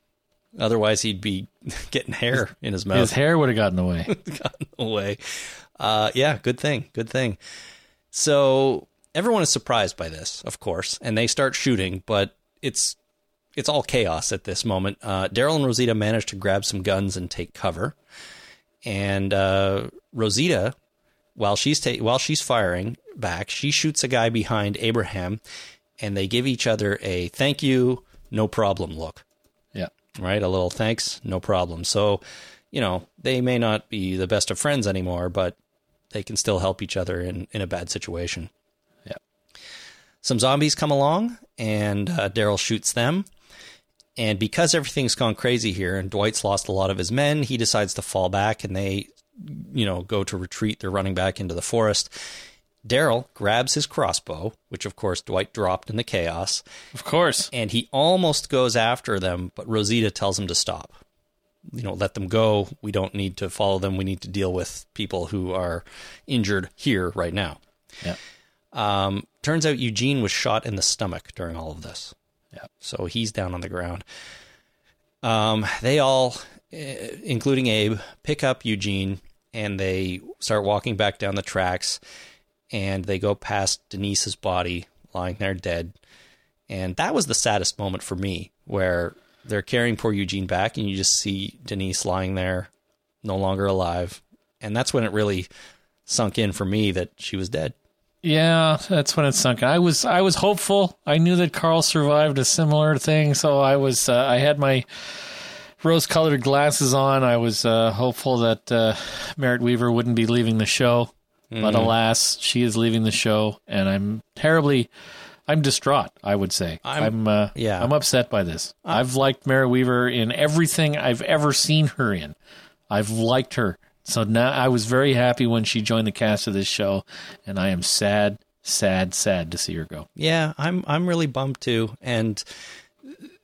[SPEAKER 2] otherwise he'd be getting hair in his mouth.
[SPEAKER 3] His hair would have gotten away.
[SPEAKER 2] gotten away. Uh, yeah, good thing. Good thing. So everyone is surprised by this, of course, and they start shooting, but it's it's all chaos at this moment. Uh, Daryl and Rosita manage to grab some guns and take cover, and uh, Rosita, while she's ta- while she's firing back, she shoots a guy behind Abraham, and they give each other a thank you, no problem look.
[SPEAKER 3] Yeah.
[SPEAKER 2] Right, a little thanks, no problem. So, you know, they may not be the best of friends anymore, but they can still help each other in, in a bad situation.
[SPEAKER 3] Yeah.
[SPEAKER 2] Some zombies come along, and uh, Daryl shoots them. And because everything's gone crazy here, and Dwight's lost a lot of his men, he decides to fall back, and they, you know, go to retreat. They're running back into the forest. Daryl grabs his crossbow, which of course Dwight dropped in the chaos.
[SPEAKER 3] Of course.
[SPEAKER 2] And he almost goes after them, but Rosita tells him to stop. You know, let them go. We don't need to follow them. We need to deal with people who are injured here right now.
[SPEAKER 3] Yeah.
[SPEAKER 2] Um, turns out Eugene was shot in the stomach during all of this. So he's down on the ground. Um, they all, eh, including Abe, pick up Eugene and they start walking back down the tracks and they go past Denise's body lying there dead. And that was the saddest moment for me where they're carrying poor Eugene back and you just see Denise lying there, no longer alive. And that's when it really sunk in for me that she was dead.
[SPEAKER 3] Yeah, that's when it sunk. I was I was hopeful. I knew that Carl survived a similar thing, so I was uh, I had my rose-colored glasses on. I was uh, hopeful that uh, Merritt Weaver wouldn't be leaving the show, but
[SPEAKER 2] Mhm.
[SPEAKER 3] alas, she is leaving the show, and I'm terribly, I'm distraught. I would say
[SPEAKER 2] I'm-
[SPEAKER 3] I'm, uh,
[SPEAKER 2] yeah.
[SPEAKER 3] I'm upset by this. I've liked Merritt Weaver in everything I've ever seen her in. I've liked her. So now I was very happy when she joined the cast of this show, and I am sad, sad, sad to see her go.
[SPEAKER 2] Yeah, I'm I'm really bummed too. And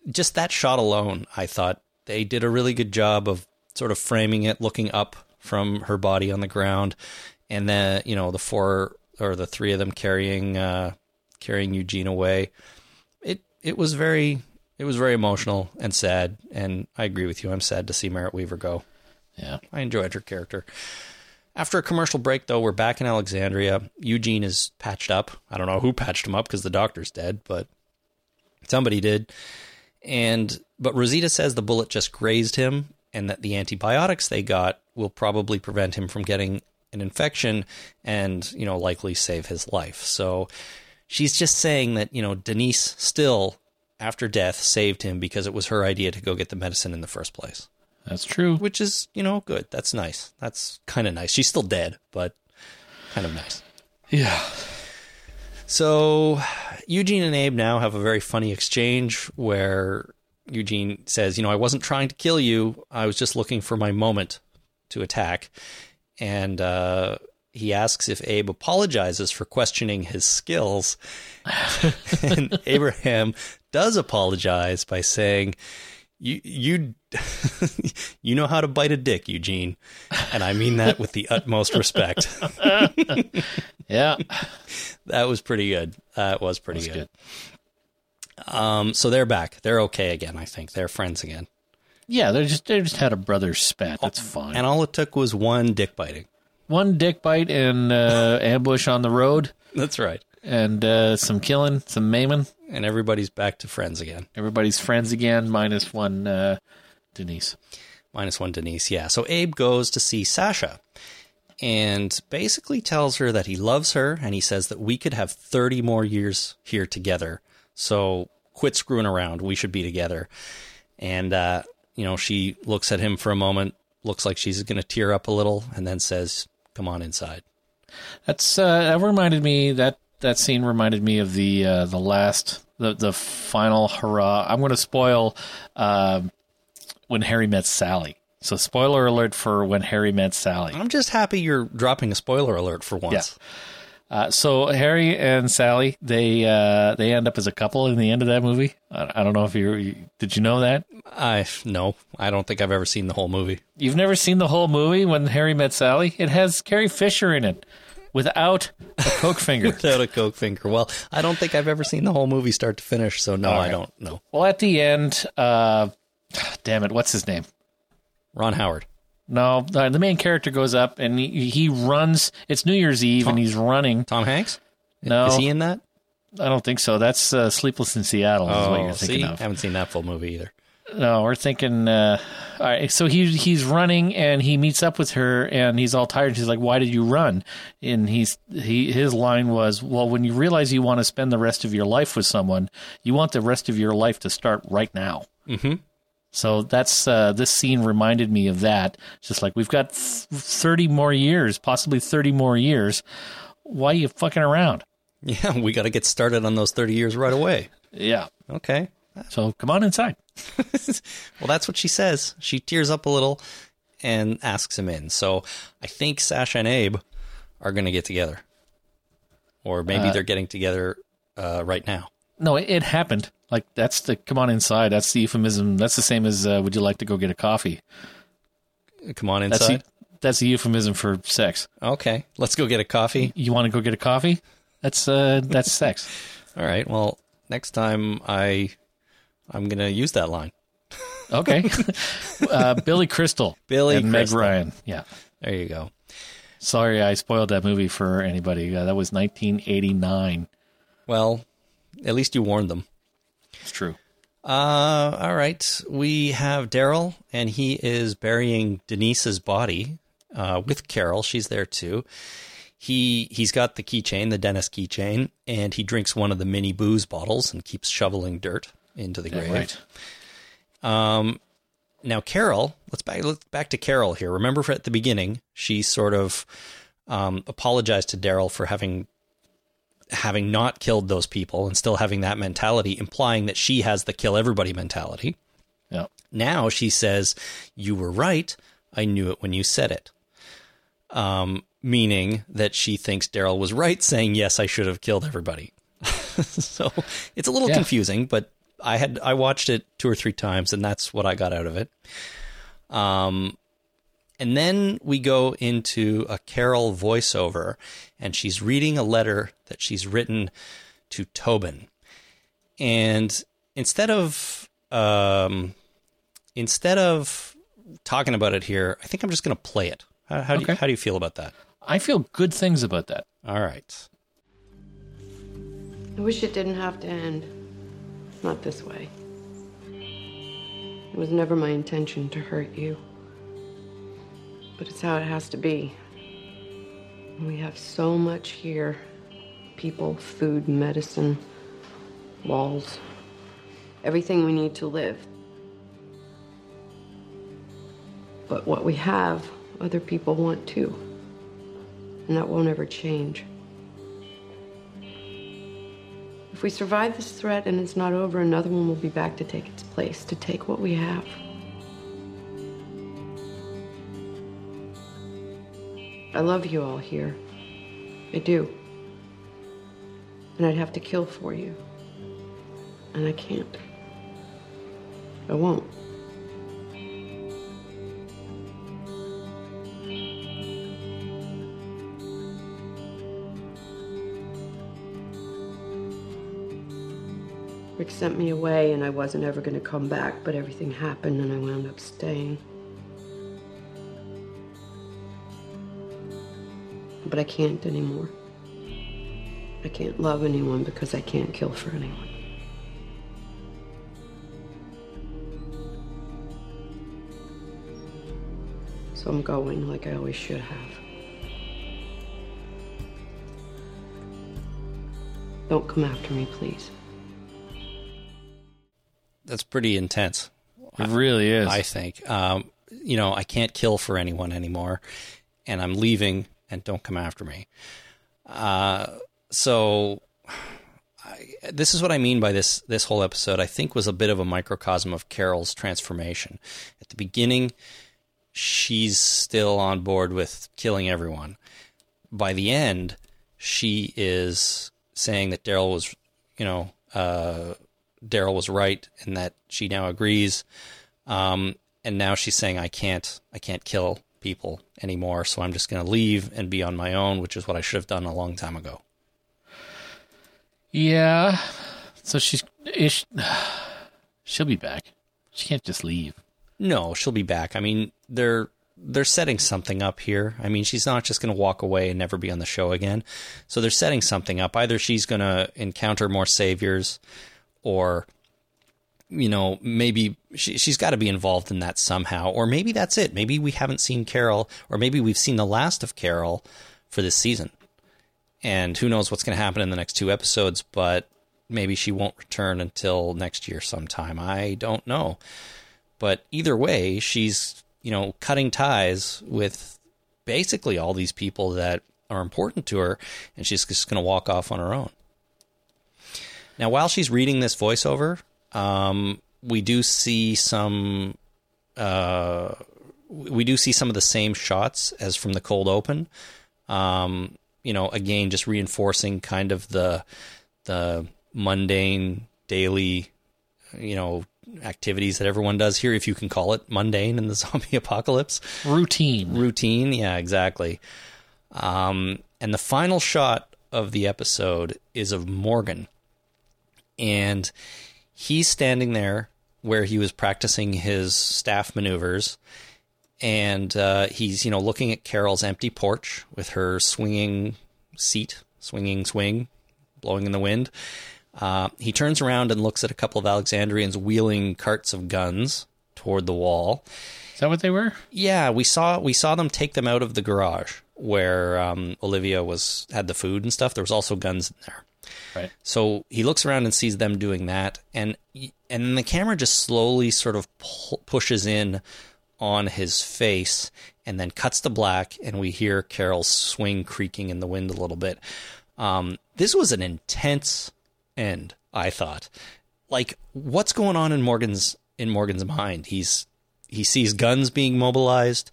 [SPEAKER 2] just that shot alone, I thought they did a really good job of sort of framing it, looking up from her body on the ground, and then you know the four or the three of them carrying uh, carrying Eugene away. It it was very it was very emotional and sad, and I agree with you. I'm sad to see Merritt Weaver go.
[SPEAKER 3] Yeah.
[SPEAKER 2] I enjoyed her character. After a commercial break, though, we're back in Alexandria. Eugene is patched up. I don't know who patched him up because the doctor's dead, but somebody did. And but Rosita says the bullet just grazed him, and that the antibiotics they got will probably prevent him from getting an infection and, you know, likely save his life. So she's just saying that, you know, Denise still, after death, saved him because it was her idea to go get the medicine in the first place.
[SPEAKER 3] That's true.
[SPEAKER 2] Which is, you know, good. That's nice. That's kind of nice. She's still dead, but kind of nice.
[SPEAKER 3] Yeah.
[SPEAKER 2] So Eugene and Abe now have a very funny exchange where Eugene says, You know, I wasn't trying to kill you. I was just looking for my moment to attack. And uh, he asks if Abe apologizes for questioning his skills. and Abraham does apologize by saying, you you you know how to bite a dick, Eugene, and I mean that with the utmost respect.
[SPEAKER 3] yeah,
[SPEAKER 2] that was pretty good. That was pretty good. good. Um, so they're back. They're okay again. I think they're friends again.
[SPEAKER 3] Yeah, they just they just had a brother spat. That's fine.
[SPEAKER 2] And all it took was one dick biting.
[SPEAKER 3] One dick bite and uh, ambush on the road.
[SPEAKER 2] That's right.
[SPEAKER 3] And uh, some killing, some maiming
[SPEAKER 2] and everybody's back to friends again.
[SPEAKER 3] Everybody's friends again, minus one uh, Denise.
[SPEAKER 2] Minus one Denise, yeah. So Abe goes to see Sasha and basically tells her that he loves her and he says that we could have 30 more years here together. So quit screwing around. We should be together. And, uh, you know, she looks at him for a moment, looks like she's going to tear up a little, and then says, Come on inside.
[SPEAKER 3] That's, uh, that reminded me, that that scene reminded me of the uh, the last the the final hurrah. I'm going to spoil uh, when Harry met Sally. So spoiler alert for when Harry met Sally.
[SPEAKER 2] I'm just happy you're dropping a spoiler alert for once.
[SPEAKER 3] Yeah. Uh, so Harry and Sally they uh, they end up as a couple in the end of that movie. I, I don't know if you, you did you know that.
[SPEAKER 2] I no, I don't think I've ever seen the whole movie.
[SPEAKER 3] You've never seen the whole movie when Harry met Sally? It has Carrie Fisher in it without a Coke finger.
[SPEAKER 2] without a Coke finger. Well, I don't think I've ever seen the whole movie start to finish, so no, right. I don't know.
[SPEAKER 3] Well, at the end, uh, damn it, what's his name?
[SPEAKER 2] Ron Howard.
[SPEAKER 3] No, uh, the main character goes up and he, he runs. It's New Year's Eve
[SPEAKER 2] Tom,
[SPEAKER 3] and he's running.
[SPEAKER 2] Tom Hanks?
[SPEAKER 3] No.
[SPEAKER 2] Is he in that?
[SPEAKER 3] I don't think so. That's uh, Sleepless in Seattle.
[SPEAKER 2] Oh,
[SPEAKER 3] is what you're thinking
[SPEAKER 2] see?
[SPEAKER 3] of.
[SPEAKER 2] I haven't seen that full movie either.
[SPEAKER 3] No, we're thinking. Uh, all right, so he he's running and he meets up with her and he's all tired. She's like, "Why did you run?" And he's he his line was, "Well, when you realize you want to spend the rest of your life with someone, you want the rest of your life to start right now."
[SPEAKER 2] Mm-hmm.
[SPEAKER 3] So that's uh, this scene reminded me of that. It's just like we've got thirty more years, possibly thirty more years. Why are you fucking around?
[SPEAKER 2] Yeah, we got to get started on those thirty years right away.
[SPEAKER 3] Yeah.
[SPEAKER 2] Okay.
[SPEAKER 3] So come on inside.
[SPEAKER 2] well, that's what she says. She tears up a little and asks him in. So I think Sasha and Abe are going to get together. Or maybe uh, they're getting together uh, right now.
[SPEAKER 3] No, it, it, happened. Like, that's the come on inside. That's the euphemism. That's the same as uh, would you like to go get a coffee?
[SPEAKER 2] Come on inside.
[SPEAKER 3] That's the, that's the euphemism for sex.
[SPEAKER 2] Okay. Let's go get a coffee.
[SPEAKER 3] You want to go get a coffee? That's uh, that's sex.
[SPEAKER 2] All right. Well, next time I I'm going to use that line.
[SPEAKER 3] Okay. uh, Billy Crystal.
[SPEAKER 2] Billy
[SPEAKER 3] and
[SPEAKER 2] Crystal.
[SPEAKER 3] Meg Ryan. Yeah.
[SPEAKER 2] There you go.
[SPEAKER 3] Sorry, I spoiled that movie for anybody. Uh, that was 1989.
[SPEAKER 2] Well, at least you warned them.
[SPEAKER 3] It's true.
[SPEAKER 2] Uh, all right. We have Daryl, and he is burying Denise's body uh, with Carol. She's there too. He he's got the keychain, the Dennis keychain, and he drinks one of the mini booze bottles and keeps shoveling dirt into the grave.
[SPEAKER 3] right.
[SPEAKER 2] Um, now Carol, let's back let's back to Carol here. Remember at the beginning, she sort of um, apologized to Daryl for having having not killed those people and still having that mentality, implying that she has the kill everybody mentality.
[SPEAKER 3] Yeah.
[SPEAKER 2] Now she says, "You were right. I knew it when you said it." Um, meaning that she thinks Daryl was right, saying, "Yes, I should have killed everybody." so it's a little
[SPEAKER 3] Yeah.
[SPEAKER 2] confusing, but I had I watched it two or three times, and that's what I got out of it. Um, and then we go into a Carol voiceover, and she's reading a letter that she's written to Tobin. And instead of um, instead of talking about it here, I think I'm just going to play it. How, how do you, how do you feel about that?
[SPEAKER 3] I feel good things about that.
[SPEAKER 2] All right.
[SPEAKER 11] I wish it didn't have to end. Not this way. It was never my intention to hurt you. But it's how it has to be. We have so much here people, food, medicine, walls, everything we need to live. But what we have, other people want too. And that won't ever change. If we survive this threat and it's not over, another one will be back to take its place, to take what we have. I love you all here. I do. And I'd have to kill for you. And I can't. I won't. Sent me away, and I wasn't ever going to come back, but everything happened, and I wound up staying. But I can't anymore. I can't love anyone because I can't kill for anyone. So I'm going like I always should have. Don't come after me, please.
[SPEAKER 2] That's pretty intense.
[SPEAKER 3] It really is.
[SPEAKER 2] I think. Um, you know, I can't kill for anyone anymore, and I'm leaving, and don't come after me. Uh, so, I, this is what I mean by this. This whole episode, I think, was a bit of a microcosm of Carol's transformation. At the beginning, she's still on board with killing everyone. By the end, she is saying that Daryl was, you know, uh, Daryl was right and that she now agrees. Um, and now she's saying, I can't, I can't kill people anymore. So I'm just going to leave and be on my own, which is what I should have done a long time ago.
[SPEAKER 3] Yeah. So she's, ish, she'll be back. She can't just leave.
[SPEAKER 2] No, she'll be back. I mean, they're they're setting something up here. I mean, she's not just going to walk away and never be on the show again. So they're setting something up. Either she's going to encounter more saviors, or you know, maybe she, she's got to be involved in that somehow. Or maybe that's it. Maybe we haven't seen Carol, or maybe we've seen the last of Carol for this season. And who knows what's going to happen in the next two episodes, but maybe she won't return until next year sometime. I don't know. But either way, she's, you know, cutting ties with basically all these people that are important to her, and she's just going to walk off on her own. Now, while she's reading this voiceover, um, we do see some. Uh, we do see some of the same shots as from the cold open. Um, you know, again, just reinforcing kind of the the mundane daily, you know, activities that everyone does here, if you can call it mundane in the zombie apocalypse.
[SPEAKER 3] Routine.
[SPEAKER 2] Routine, yeah, exactly. Um, and the final shot of the episode is of Morgan. And he's standing there where he was practicing his staff maneuvers. And uh, he's, you know, looking at Carol's empty porch with her swinging seat, swinging swing, blowing in the wind. Uh, he turns around and looks at a couple of Alexandrians wheeling carts of guns toward the wall.
[SPEAKER 3] Is that what they were?
[SPEAKER 2] Yeah, we saw we saw them take them out of the garage where um, Olivia was had the food and stuff. There was also guns in there.
[SPEAKER 3] Right.
[SPEAKER 2] So he looks around and sees them doing that, and and the camera just slowly sort of pu- pushes in on his face, and then cuts to black, and we hear Carol's swing creaking in the wind a little bit. Um, this was an intense end, I thought. Like, what's going on in Morgan's in Morgan's mind? He's he sees guns being mobilized.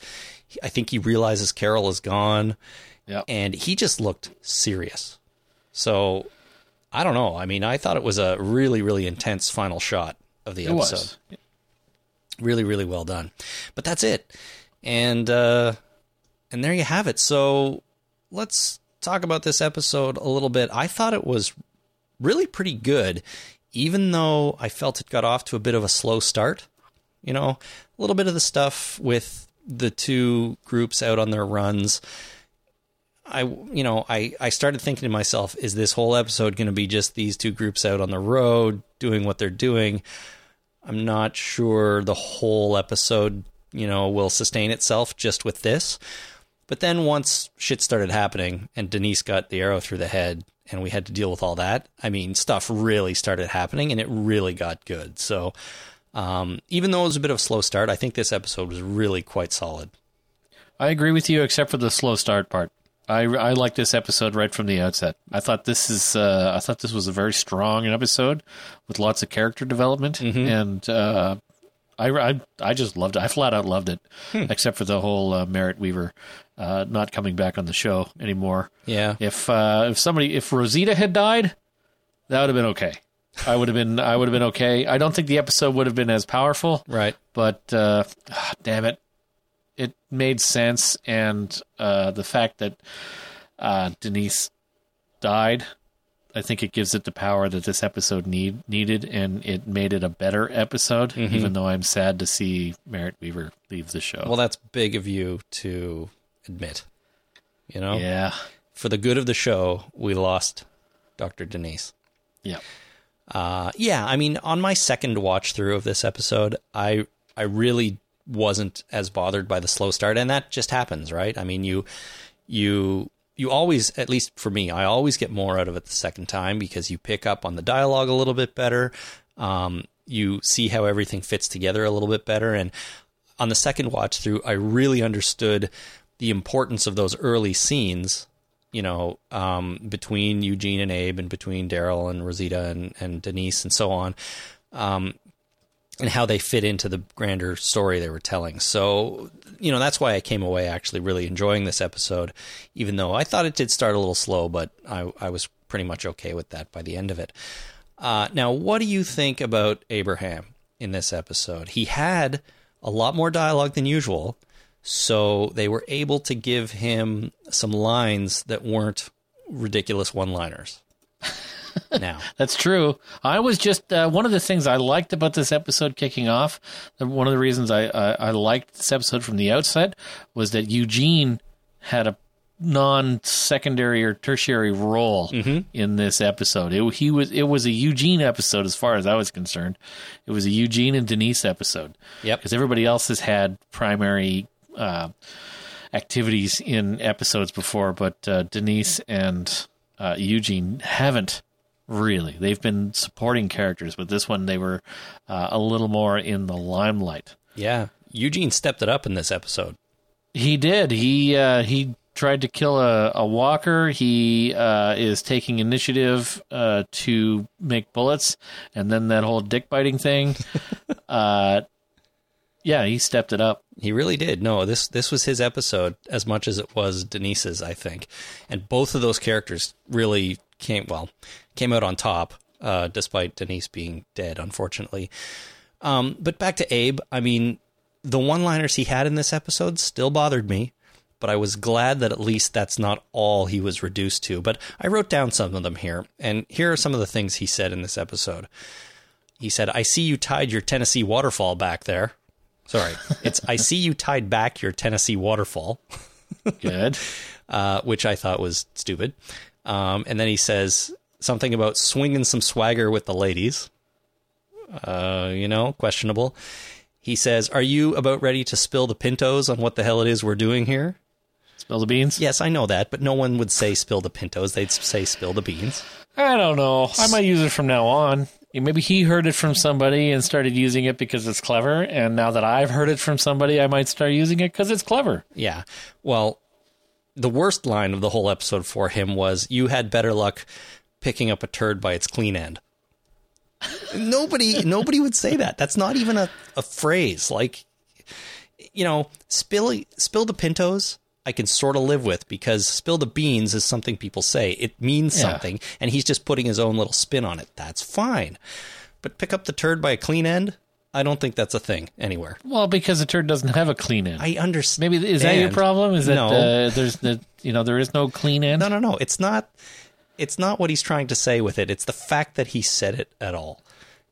[SPEAKER 2] I think he realizes Carol is gone.
[SPEAKER 3] Yeah.
[SPEAKER 2] And he just looked serious. So I don't know. I mean, I thought it was a really, really intense final shot of the
[SPEAKER 3] It
[SPEAKER 2] episode.
[SPEAKER 3] was.
[SPEAKER 2] Really, really well done. But that's it. And uh and there you have it. So let's talk about this episode a little bit. I thought it was really pretty good, even though I felt it got off to a bit of a slow start. You know, a little bit of the stuff with the two groups out on their runs. I, you know, I, I started thinking to myself, is this whole episode going to be just these two groups out on the road doing what they're doing? I'm not sure the whole episode, you know, will sustain itself just with this. But then once shit started happening and Denise got the arrow through the head and we had to deal with all that, I mean, stuff really started happening and it really got good. So um, even though it was a bit of a slow start, I think this episode was really quite solid.
[SPEAKER 3] I agree with you, except for the slow start part. I, I like this episode right from the outset. I thought this is uh, I thought this was a very strong episode with lots of character development, and uh, I, I I just loved it. I flat out loved it, except for the whole uh, Merritt Wever uh, not coming back on the show anymore.
[SPEAKER 2] Yeah.
[SPEAKER 3] If uh, if somebody if Rosita had died, that would have been okay. I would have been I would have been okay. I don't think the episode would have been as powerful,
[SPEAKER 2] Right.
[SPEAKER 3] but uh, ah, damn it, it made sense, and uh, the fact that uh, Denise died, I think it gives it the power that this episode need needed, and it made it a better episode.
[SPEAKER 2] Mhm.
[SPEAKER 3] Even though I'm sad to see Merritt Wever leave the show.
[SPEAKER 2] Well, that's big of you to admit. You know?
[SPEAKER 3] Yeah.
[SPEAKER 2] For the good of the show, we lost Dr. Denise.
[SPEAKER 3] yeah,
[SPEAKER 2] Uh, yeah, I mean, on my second watch through of this episode, I I really wasn't as bothered by the slow start, and that just happens, right? I mean, you you you always, at least for me, I always get more out of it the second time because you pick up on the dialogue a little bit better. Um, you see how everything fits together a little bit better, and on the second watch through, I really understood the importance of those early scenes you know, um, between Eugene and Abe and between Daryl and Rosita and, and Denise and so on, um, and how they fit into the grander story they were telling. So, you know, that's why I came away actually really enjoying this episode, even though I thought it did start a little slow, but I, I was pretty much okay with that by the end of it. Uh, now, what do you think about Abraham in this episode? He had a lot more dialogue than usual. So they were able to give him some lines that weren't ridiculous one liners. Now,
[SPEAKER 3] That's true. I was just uh, one of the things I liked about this episode kicking off. One of the reasons I, I, I liked this episode from the outset was that Eugene had a non-secondary or tertiary role in this episode. It, he was it was a Eugene episode as far as I was concerned. It was a Eugene and Denise episode.
[SPEAKER 2] Yep.
[SPEAKER 3] Because everybody else has had primary uh, activities in episodes before, but uh, Denise and uh, Eugene haven't really. They've been supporting characters, but this one they were uh, a little more in the limelight.
[SPEAKER 2] yeah, Eugene stepped it up in this episode.
[SPEAKER 3] He did. He uh, he tried to kill a, a walker. He uh, is taking initiative uh, to make bullets, and then that whole dick biting thing. uh, yeah, he stepped it up.
[SPEAKER 2] He really did. No, this this was his episode as much as it was Denise's, I think. And both of those characters really came well, came out on top, uh, despite Denise being dead, unfortunately. Um, but back to Abe. I mean, the one-liners he had in this episode still bothered me, but I was glad that at least that's not all he was reduced to. But I wrote down some of them here, and here are some of the things he said in this episode. He said, "I see you tied your Tennessee waterfall back there." Sorry, it's I see you tied back your Tennessee waterfall,
[SPEAKER 3] Good.
[SPEAKER 2] uh, which I thought was stupid. Um, and then he says something about swinging some swagger with the ladies. Uh, you know, questionable. He says, "Are you about ready to spill the pintos on what the hell it is we're doing here?"
[SPEAKER 3] Spill the beans.
[SPEAKER 2] Yes, I know that, but no one would say spill the pintos. They'd say spill the beans.
[SPEAKER 3] I don't know. I might use it from now on. Maybe he heard it from somebody and started using it because it's clever. And now that I've heard it from somebody, I might start using it because it's clever.
[SPEAKER 2] Yeah. Well, the worst line of the whole episode for him was, "You had better luck picking up a turd by its clean end." nobody, nobody would say that. That's not even a, a phrase. Like, you know, spill spill the pintos. I can sort of live with because spill the beans is something people say. It means
[SPEAKER 3] Yeah.
[SPEAKER 2] something, and he's just putting his own little spin on it. That's fine. But pick up the turd by a clean end. I don't think that's a thing anywhere.
[SPEAKER 3] Well, because the turd doesn't have a clean end.
[SPEAKER 2] I understand.
[SPEAKER 3] Maybe is that your problem? Is that
[SPEAKER 2] No.
[SPEAKER 3] uh, there's the you know there is no clean end?
[SPEAKER 2] No, no, no. It's not. It's not what he's trying to say with it. It's the fact that he said it at all.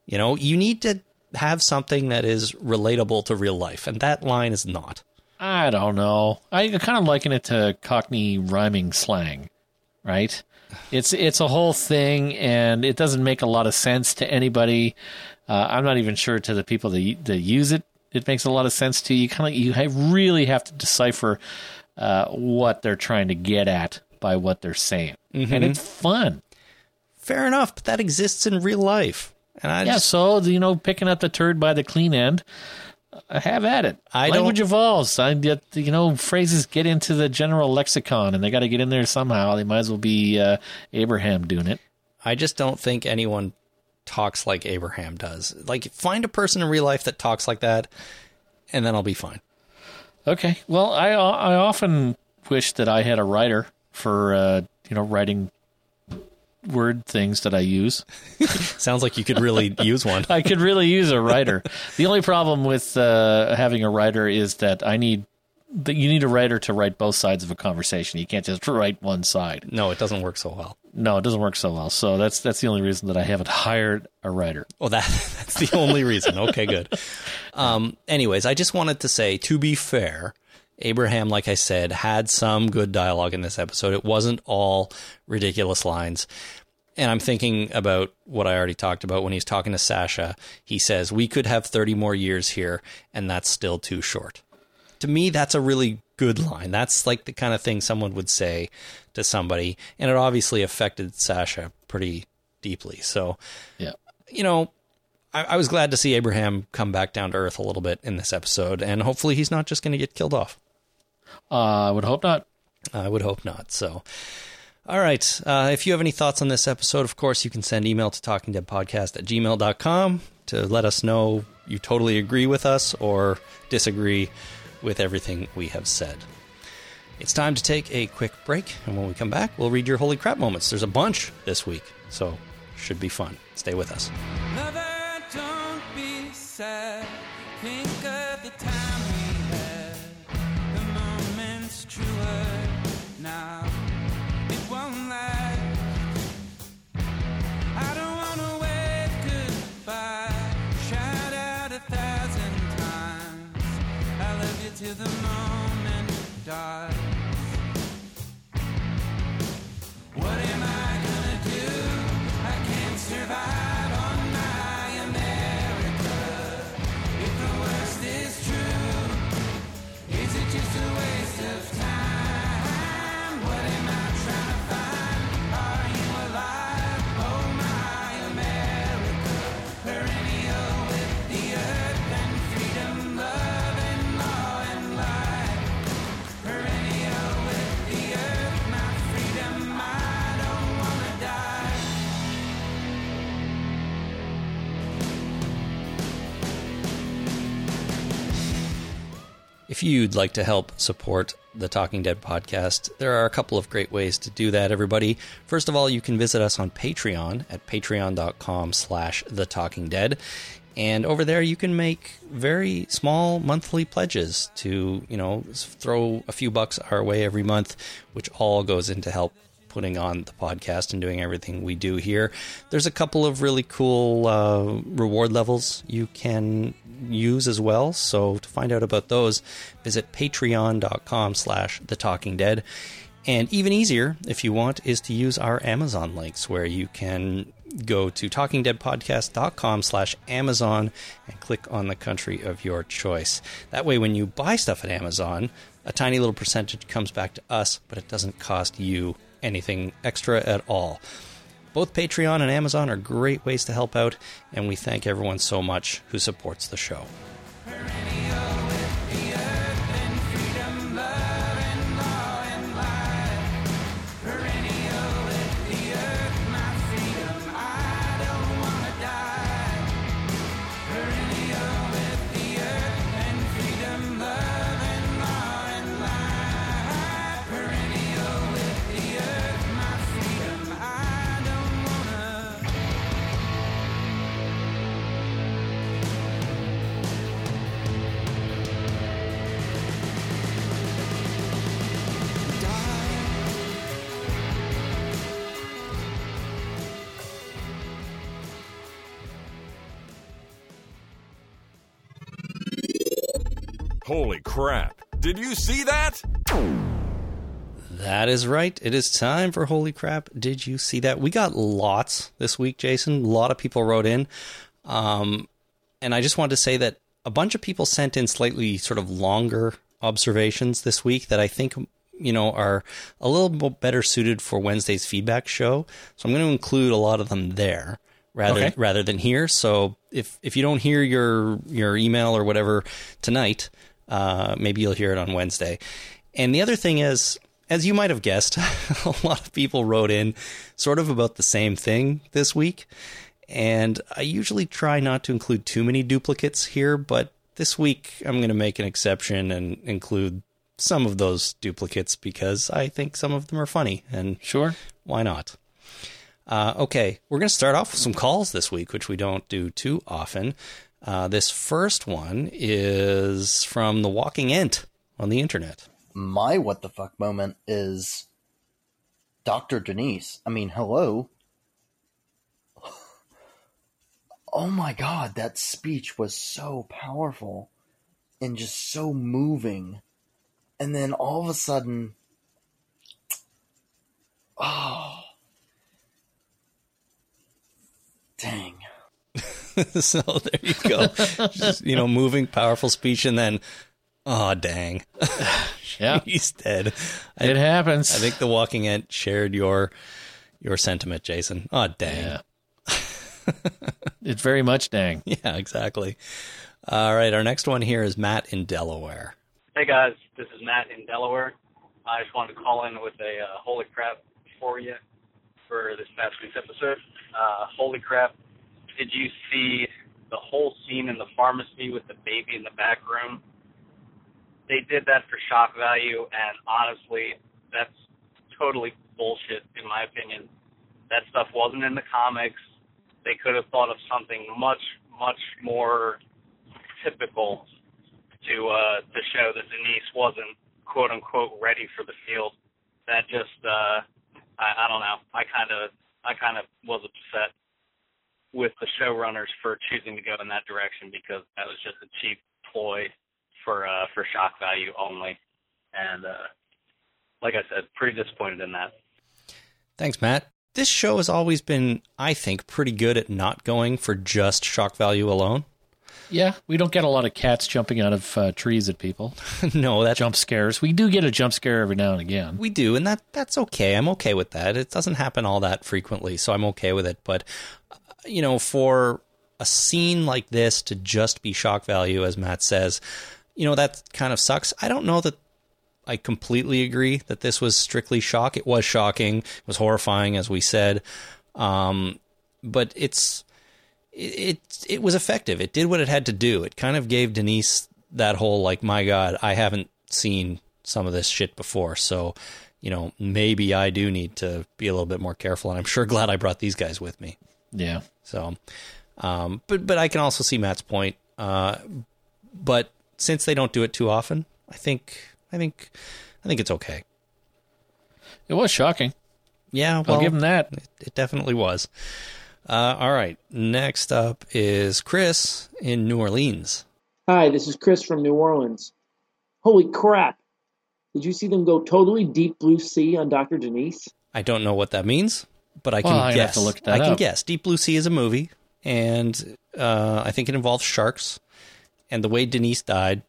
[SPEAKER 2] You know, you need to have something that is relatable to real life, and that line is not.
[SPEAKER 3] I don't know. I kind of liken it to Cockney rhyming slang, right? It's it's a whole thing, and it doesn't make a lot of sense to anybody. Uh, I'm not even sure to the people that that use it. It makes a lot of sense to you. Kind of you really have to decipher uh, what they're trying to get at by what they're saying,
[SPEAKER 2] Mhm.
[SPEAKER 3] and it's fun.
[SPEAKER 2] Fair enough, but that exists in real life. And I
[SPEAKER 3] yeah,
[SPEAKER 2] just,
[SPEAKER 3] so you know, picking up the turd by the clean end. Have at it.
[SPEAKER 2] I
[SPEAKER 3] Language
[SPEAKER 2] don't-
[SPEAKER 3] evolves. I get you know phrases get into the general lexicon, and they got to get in there somehow. They might as well be uh, Abraham doing it.
[SPEAKER 2] I just don't think anyone talks like Abraham does. Like, find a person in real life that talks like that, and then I'll be fine.
[SPEAKER 3] Okay. Well, I I often wish that I had a writer for uh, you know writing word things that I use.
[SPEAKER 2] Sounds like you could really use one.
[SPEAKER 3] I could really use a writer. the only problem with uh, having a writer is that I need that you need a writer to write both sides of a conversation. You can't just write one side.
[SPEAKER 2] No, it doesn't work so well.
[SPEAKER 3] No, it doesn't work so well. So that's that's the only reason that I haven't hired a writer.
[SPEAKER 2] Well, that that's the only reason. Okay, good. Um, anyways, I just wanted to say, to be fair, Abraham, like I said, had some good dialogue in this episode. It wasn't all ridiculous lines. And I'm thinking about what I already talked about when he's talking to Sasha. He says, We could have 30 more years here, and that's still too short. To me, that's a really good line. That's like the kind of thing someone would say to somebody. And it obviously affected Sasha pretty deeply. So,
[SPEAKER 3] Yeah.
[SPEAKER 2] you know, I, I was glad to see Abraham come back down to earth a little bit in this episode, and hopefully he's not just going to get killed off.
[SPEAKER 3] Uh, I would hope not.
[SPEAKER 2] I would hope not. So, all right. Uh, if you have any thoughts on this episode, of course, you can send email to talkingdeadpodcast at gmail.com to let us know you totally agree with us or disagree with everything we have said. It's time to take a quick break, and when we come back, we'll read your holy crap moments. There's a bunch this week, so should be fun. Stay with us.
[SPEAKER 12] Lover, till the moment dies. If
[SPEAKER 2] you'd like to help support the Talking Dead podcast, there are a couple of great ways to do that, everybody. First of all, you can visit us on Patreon at patreon.com slash the Talking Dead. And over there, you can make very small monthly pledges to, you know, throw a few bucks our way every month, which all goes into help putting on the podcast and doing everything we do here. There's a couple of really cool uh, reward levels you can use as well. So to find out about those, visit patreon.com slash the talking dead. And even easier, if you want, is to use our Amazon links where you can go to talkingdeadpodcast.com slash Amazon and click on the country of your choice. That way, when you buy stuff at Amazon, a tiny little percentage comes back to us, but it doesn't cost you anything extra at all. Both Patreon and Amazon are great ways to help out, and we thank everyone so much who supports the show.
[SPEAKER 1] Holy crap. Did you see that?
[SPEAKER 2] That is right. It is time for Holy Crap. Did you see that? We got lots this week, Jason. A lot of people wrote in. Um, and I just wanted to say that a bunch of people sent in slightly sort of longer observations this week that I think you know, are a little bit better suited for Wednesday's feedback show. So I'm going to include a lot of them there rather
[SPEAKER 3] Okay.
[SPEAKER 2] rather than here. So if if you don't hear your your email or whatever tonight, uh, maybe you'll hear it on Wednesday. And the other thing is, as you might have guessed, a lot of people wrote in sort of about the same thing this week. And I usually try not to include too many duplicates here, but this week I'm going to make an exception and include some of those duplicates because I think some of them are funny. And
[SPEAKER 3] sure,
[SPEAKER 2] why not? Uh, okay, we're going to start off with some calls this week, which we don't do too often. Uh, this first one is from the Walking Ent on the internet.
[SPEAKER 13] My what the fuck moment is Dr. Denise. I mean, hello. Oh my god, that speech was so powerful and just so moving. And then all of a sudden, oh, dang.
[SPEAKER 2] so there you go. Just, you know, moving, powerful speech, and then, oh dang,
[SPEAKER 3] yeah,
[SPEAKER 2] he's dead.
[SPEAKER 3] It happens.
[SPEAKER 2] I think the Walking Ent shared your your sentiment, Jason. Oh dang.
[SPEAKER 3] it's very much dang.
[SPEAKER 2] Yeah, exactly. All right, our next one here is Matt in Delaware.
[SPEAKER 14] Hey guys, this is Matt in Delaware. I just wanted to call in with a uh, holy crap for you for this past week's episode. Uh, holy crap! Did you see the whole scene in the pharmacy with the baby in the back room? They did that for shock value, and honestly, that's totally bullshit in my opinion. That stuff wasn't in the comics. They could have thought of something much, much more typical to uh to show that Denise wasn't quote unquote ready for the field. That just uh I, I don't know. I kinda I kinda was upset with the showrunners for choosing to go in that direction because that was just a cheap ploy for uh for shock value only. And uh like I said, pretty disappointed in that.
[SPEAKER 2] Thanks, Matt. This show has always been, I think, pretty good at not going for just shock value alone.
[SPEAKER 3] Yeah, we don't get a lot of cats jumping out of uh, trees at people.
[SPEAKER 2] no, that
[SPEAKER 3] jump scares. We do get a jump scare every now and again.
[SPEAKER 2] We do, and that that's okay. I'm okay with that. It doesn't happen all that frequently, so I'm okay with it. But uh, you know, for a scene like this to just be shock value, as Matt says, you know, that kind of sucks. I don't know that I completely agree that this was strictly shock. It was shocking, it was horrifying, as we said, um, but it's it, it it was effective. It did what it had to do. It kind of gave Denise that whole like, my God, I haven't seen some of this shit before, so you know maybe I do need to be a little bit more careful. And I'm sure glad I brought these guys with me.
[SPEAKER 3] Yeah.
[SPEAKER 2] So, um, but but I can also see Matt's point. Uh, but since they don't do it too often, I think I think I think it's okay.
[SPEAKER 3] It was shocking.
[SPEAKER 2] Yeah,
[SPEAKER 3] I'll give him that.
[SPEAKER 2] It, it definitely was. Uh, all right, next up is Chris in New Orleans.
[SPEAKER 15] Hi, this is Chris from New Orleans. Holy crap! Did you see them go totally deep blue sea on Dr. Denise?
[SPEAKER 2] I don't know what that means, but I can
[SPEAKER 3] Well,
[SPEAKER 2] guess.
[SPEAKER 3] to look that
[SPEAKER 2] I can
[SPEAKER 3] up.
[SPEAKER 2] guess. Deep Blue Sea is a movie, and uh, I think it involves sharks. And the way Denise died,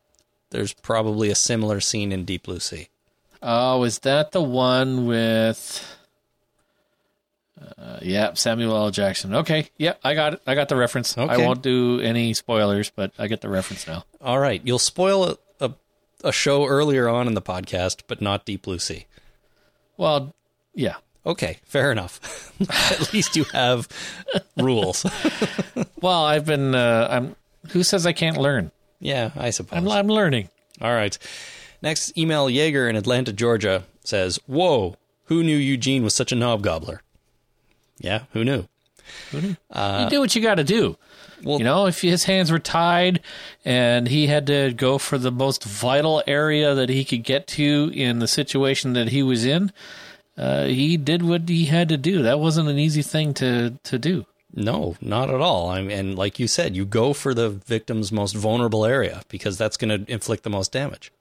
[SPEAKER 2] there's probably a similar scene in Deep Blue Sea.
[SPEAKER 3] Oh, is that the one with? Uh, yeah, Samuel L. Jackson. Okay, yeah, I got it. I got the reference. I won't do any spoilers, but I get the reference now.
[SPEAKER 2] All right, you'll spoil a, a, a show earlier on in the podcast, but not Deep Blue Sea.
[SPEAKER 3] Well, yeah.
[SPEAKER 2] Okay, fair enough. At least you have rules.
[SPEAKER 3] Well, I've been. Uh, I'm. Who says I can't learn?
[SPEAKER 2] Yeah, I suppose.
[SPEAKER 3] I'm, I'm learning.
[SPEAKER 2] All right. Next email, Jaeger in Atlanta, Georgia says, "Whoa, who knew Eugene was such a knob gobbler?" Yeah, who knew?
[SPEAKER 3] Who knew?
[SPEAKER 2] Uh,
[SPEAKER 3] you do what you got to do. Well, you know, if his hands were tied and he had to go for the most vital area that he could get to in the situation that he was in, uh, he did what he had to do. That wasn't an easy thing to to do.
[SPEAKER 2] No, not at all. I mean, and like you said, you go for the victim's most vulnerable area because that's going to inflict the most damage.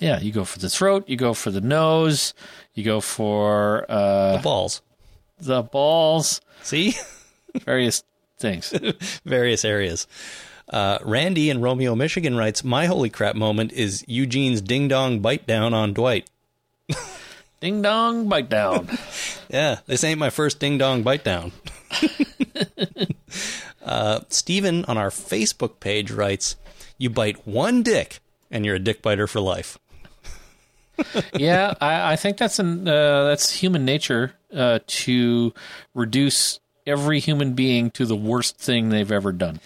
[SPEAKER 3] Yeah, you go for the throat, you go for the nose, you go for uh,
[SPEAKER 2] the balls,
[SPEAKER 3] the
[SPEAKER 2] balls. See,
[SPEAKER 3] various things,
[SPEAKER 2] various areas. Uh, Randy in Romeo, Michigan writes, "My holy crap moment is Eugene's ding dong bite down on Dwight."
[SPEAKER 3] Ding dong, bite down.
[SPEAKER 2] Yeah, this ain't my first ding dong bite down. uh, Steven on our Facebook page writes, You bite one dick and you're a dick biter for life.
[SPEAKER 3] yeah, I, I think that's an uh, that's human nature uh, to reduce every human being to the worst thing they've ever done.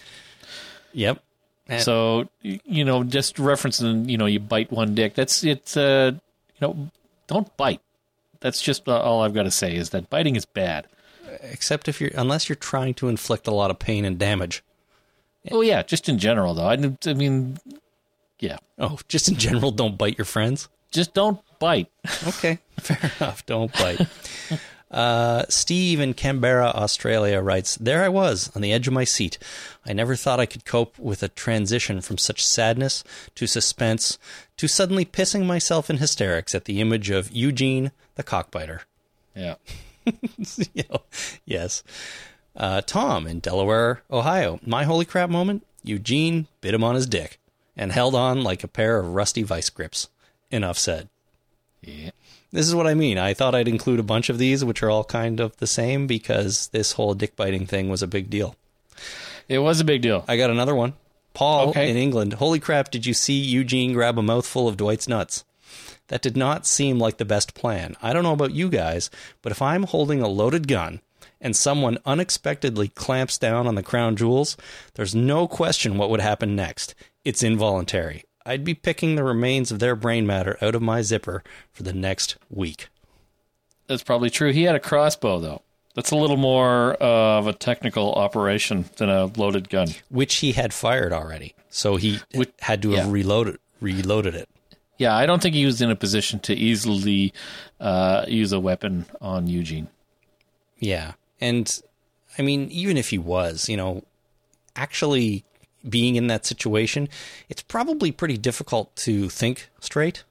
[SPEAKER 2] Yep. And-
[SPEAKER 3] so you know, just referencing, you know, you bite one dick. That's it's uh, you know, don't bite. That's just uh, all I've got to say is that biting is bad.
[SPEAKER 2] Except if you're, unless you're trying to inflict a lot of pain and damage.
[SPEAKER 3] Oh yeah, just in general though. I, I mean, yeah.
[SPEAKER 2] Oh, just in general, don't bite your friends.
[SPEAKER 3] Just don't bite.
[SPEAKER 2] Okay, fair enough. Don't bite. Uh, Steve in Canberra, Australia writes, There I was, on the edge of my seat. I never thought I could cope with a transition from such sadness to suspense to suddenly pissing myself in hysterics at the image of Eugene the cockbiter.
[SPEAKER 3] Yeah.
[SPEAKER 2] You know, yes. Uh, Tom in Delaware, Ohio. My holy crap moment Eugene bit him on his dick and held on like a pair of rusty vice grips. Enough said.
[SPEAKER 3] Yeah.
[SPEAKER 2] This is what I mean. I thought I'd include a bunch of these, which are all kind of the same, because this whole dick biting thing was a big deal.
[SPEAKER 3] It was a big deal.
[SPEAKER 2] I got another one. Paul
[SPEAKER 3] Okay.
[SPEAKER 2] in England. Holy crap, did you see Eugene grab a mouthful of Dwight's nuts? That did not seem like the best plan. I don't know about you guys, but if I'm holding a loaded gun and someone unexpectedly clamps down on the crown jewels, there's no question what would happen next. It's involuntary. I'd be picking the remains of their brain matter out of my zipper for the next week.
[SPEAKER 3] That's probably true. He had a crossbow though. That's a little more of a technical operation than a loaded gun.
[SPEAKER 2] Which he had fired already. So he had to have
[SPEAKER 3] yeah.
[SPEAKER 2] reloaded reloaded it.
[SPEAKER 3] Yeah, I don't think he was in a position to easily uh, use a weapon on Eugene.
[SPEAKER 2] Yeah. And I mean, even if he was, you know, actually being in that situation, it's probably pretty difficult to think straight.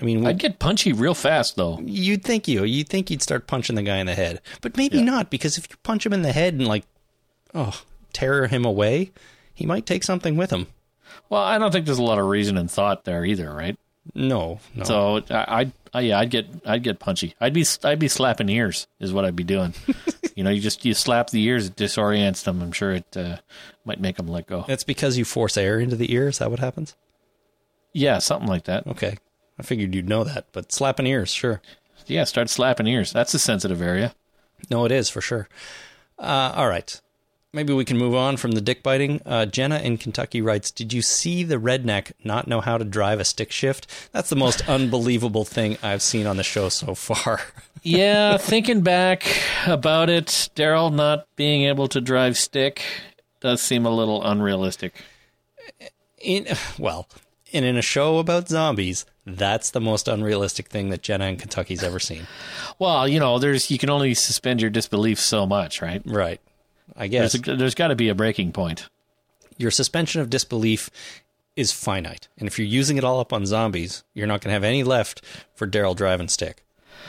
[SPEAKER 2] I mean,
[SPEAKER 3] I'd get punchy real fast though.
[SPEAKER 2] You'd think you, you'd think you'd start punching the guy in the head, but maybe not because if you punch him in the head and like, oh, tear him away, he might take something with him.
[SPEAKER 3] Well, I don't think there's a lot of reason and thought there either, right?
[SPEAKER 2] No, no.
[SPEAKER 3] So I, I'd, I, yeah, I'd get, I'd get punchy. I'd be, I'd be slapping ears is what I'd be doing. you know, you just you slap the ears, it disorients them. I'm sure it uh, might make them let go.
[SPEAKER 2] That's because you force air into the ear. Is that what happens?
[SPEAKER 3] Yeah, something like that.
[SPEAKER 2] Okay, I figured you'd know that, but slapping ears, sure.
[SPEAKER 3] Yeah, start slapping ears. That's a sensitive area.
[SPEAKER 2] No, it is for sure. Uh, all right. Maybe we can move on from the dick biting. Uh, Jenna in Kentucky writes Did you see the redneck not know how to drive a stick shift? That's the most unbelievable thing I've seen on the show so far.
[SPEAKER 3] yeah, thinking back about it, Daryl not being able to drive stick does seem a little unrealistic.
[SPEAKER 2] In well, and in a show about zombies, that's the most unrealistic thing that Jenna in Kentucky's ever seen.
[SPEAKER 3] Well, you know, there's you can only suspend your disbelief so much, right?
[SPEAKER 2] Right. I guess
[SPEAKER 3] there's, there's got to be a breaking point.
[SPEAKER 2] Your suspension of disbelief is finite, and if you're using it all up on zombies, you're not going to have any left for Daryl driving stick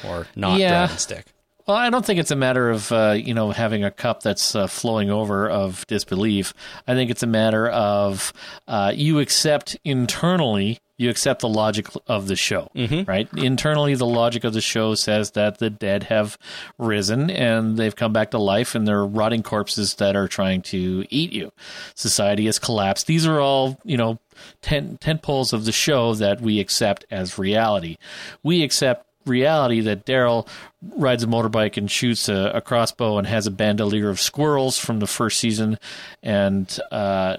[SPEAKER 2] or not
[SPEAKER 3] Yeah.
[SPEAKER 2] driving stick.
[SPEAKER 3] Well, I don't think it's a matter of uh, you know having a cup that's uh, flowing over of disbelief. I think it's a matter of uh, you accept internally, you accept the logic of the show, right? Internally, the logic of the show says that the dead have risen and they've come back to life, and they're rotting corpses that are trying to eat you. Society has collapsed. These are all you know tent tent poles of the show that we accept as reality. We accept reality that Daryl rides a motorbike and shoots a, a crossbow and has a bandolier of squirrels from the first season, and uh,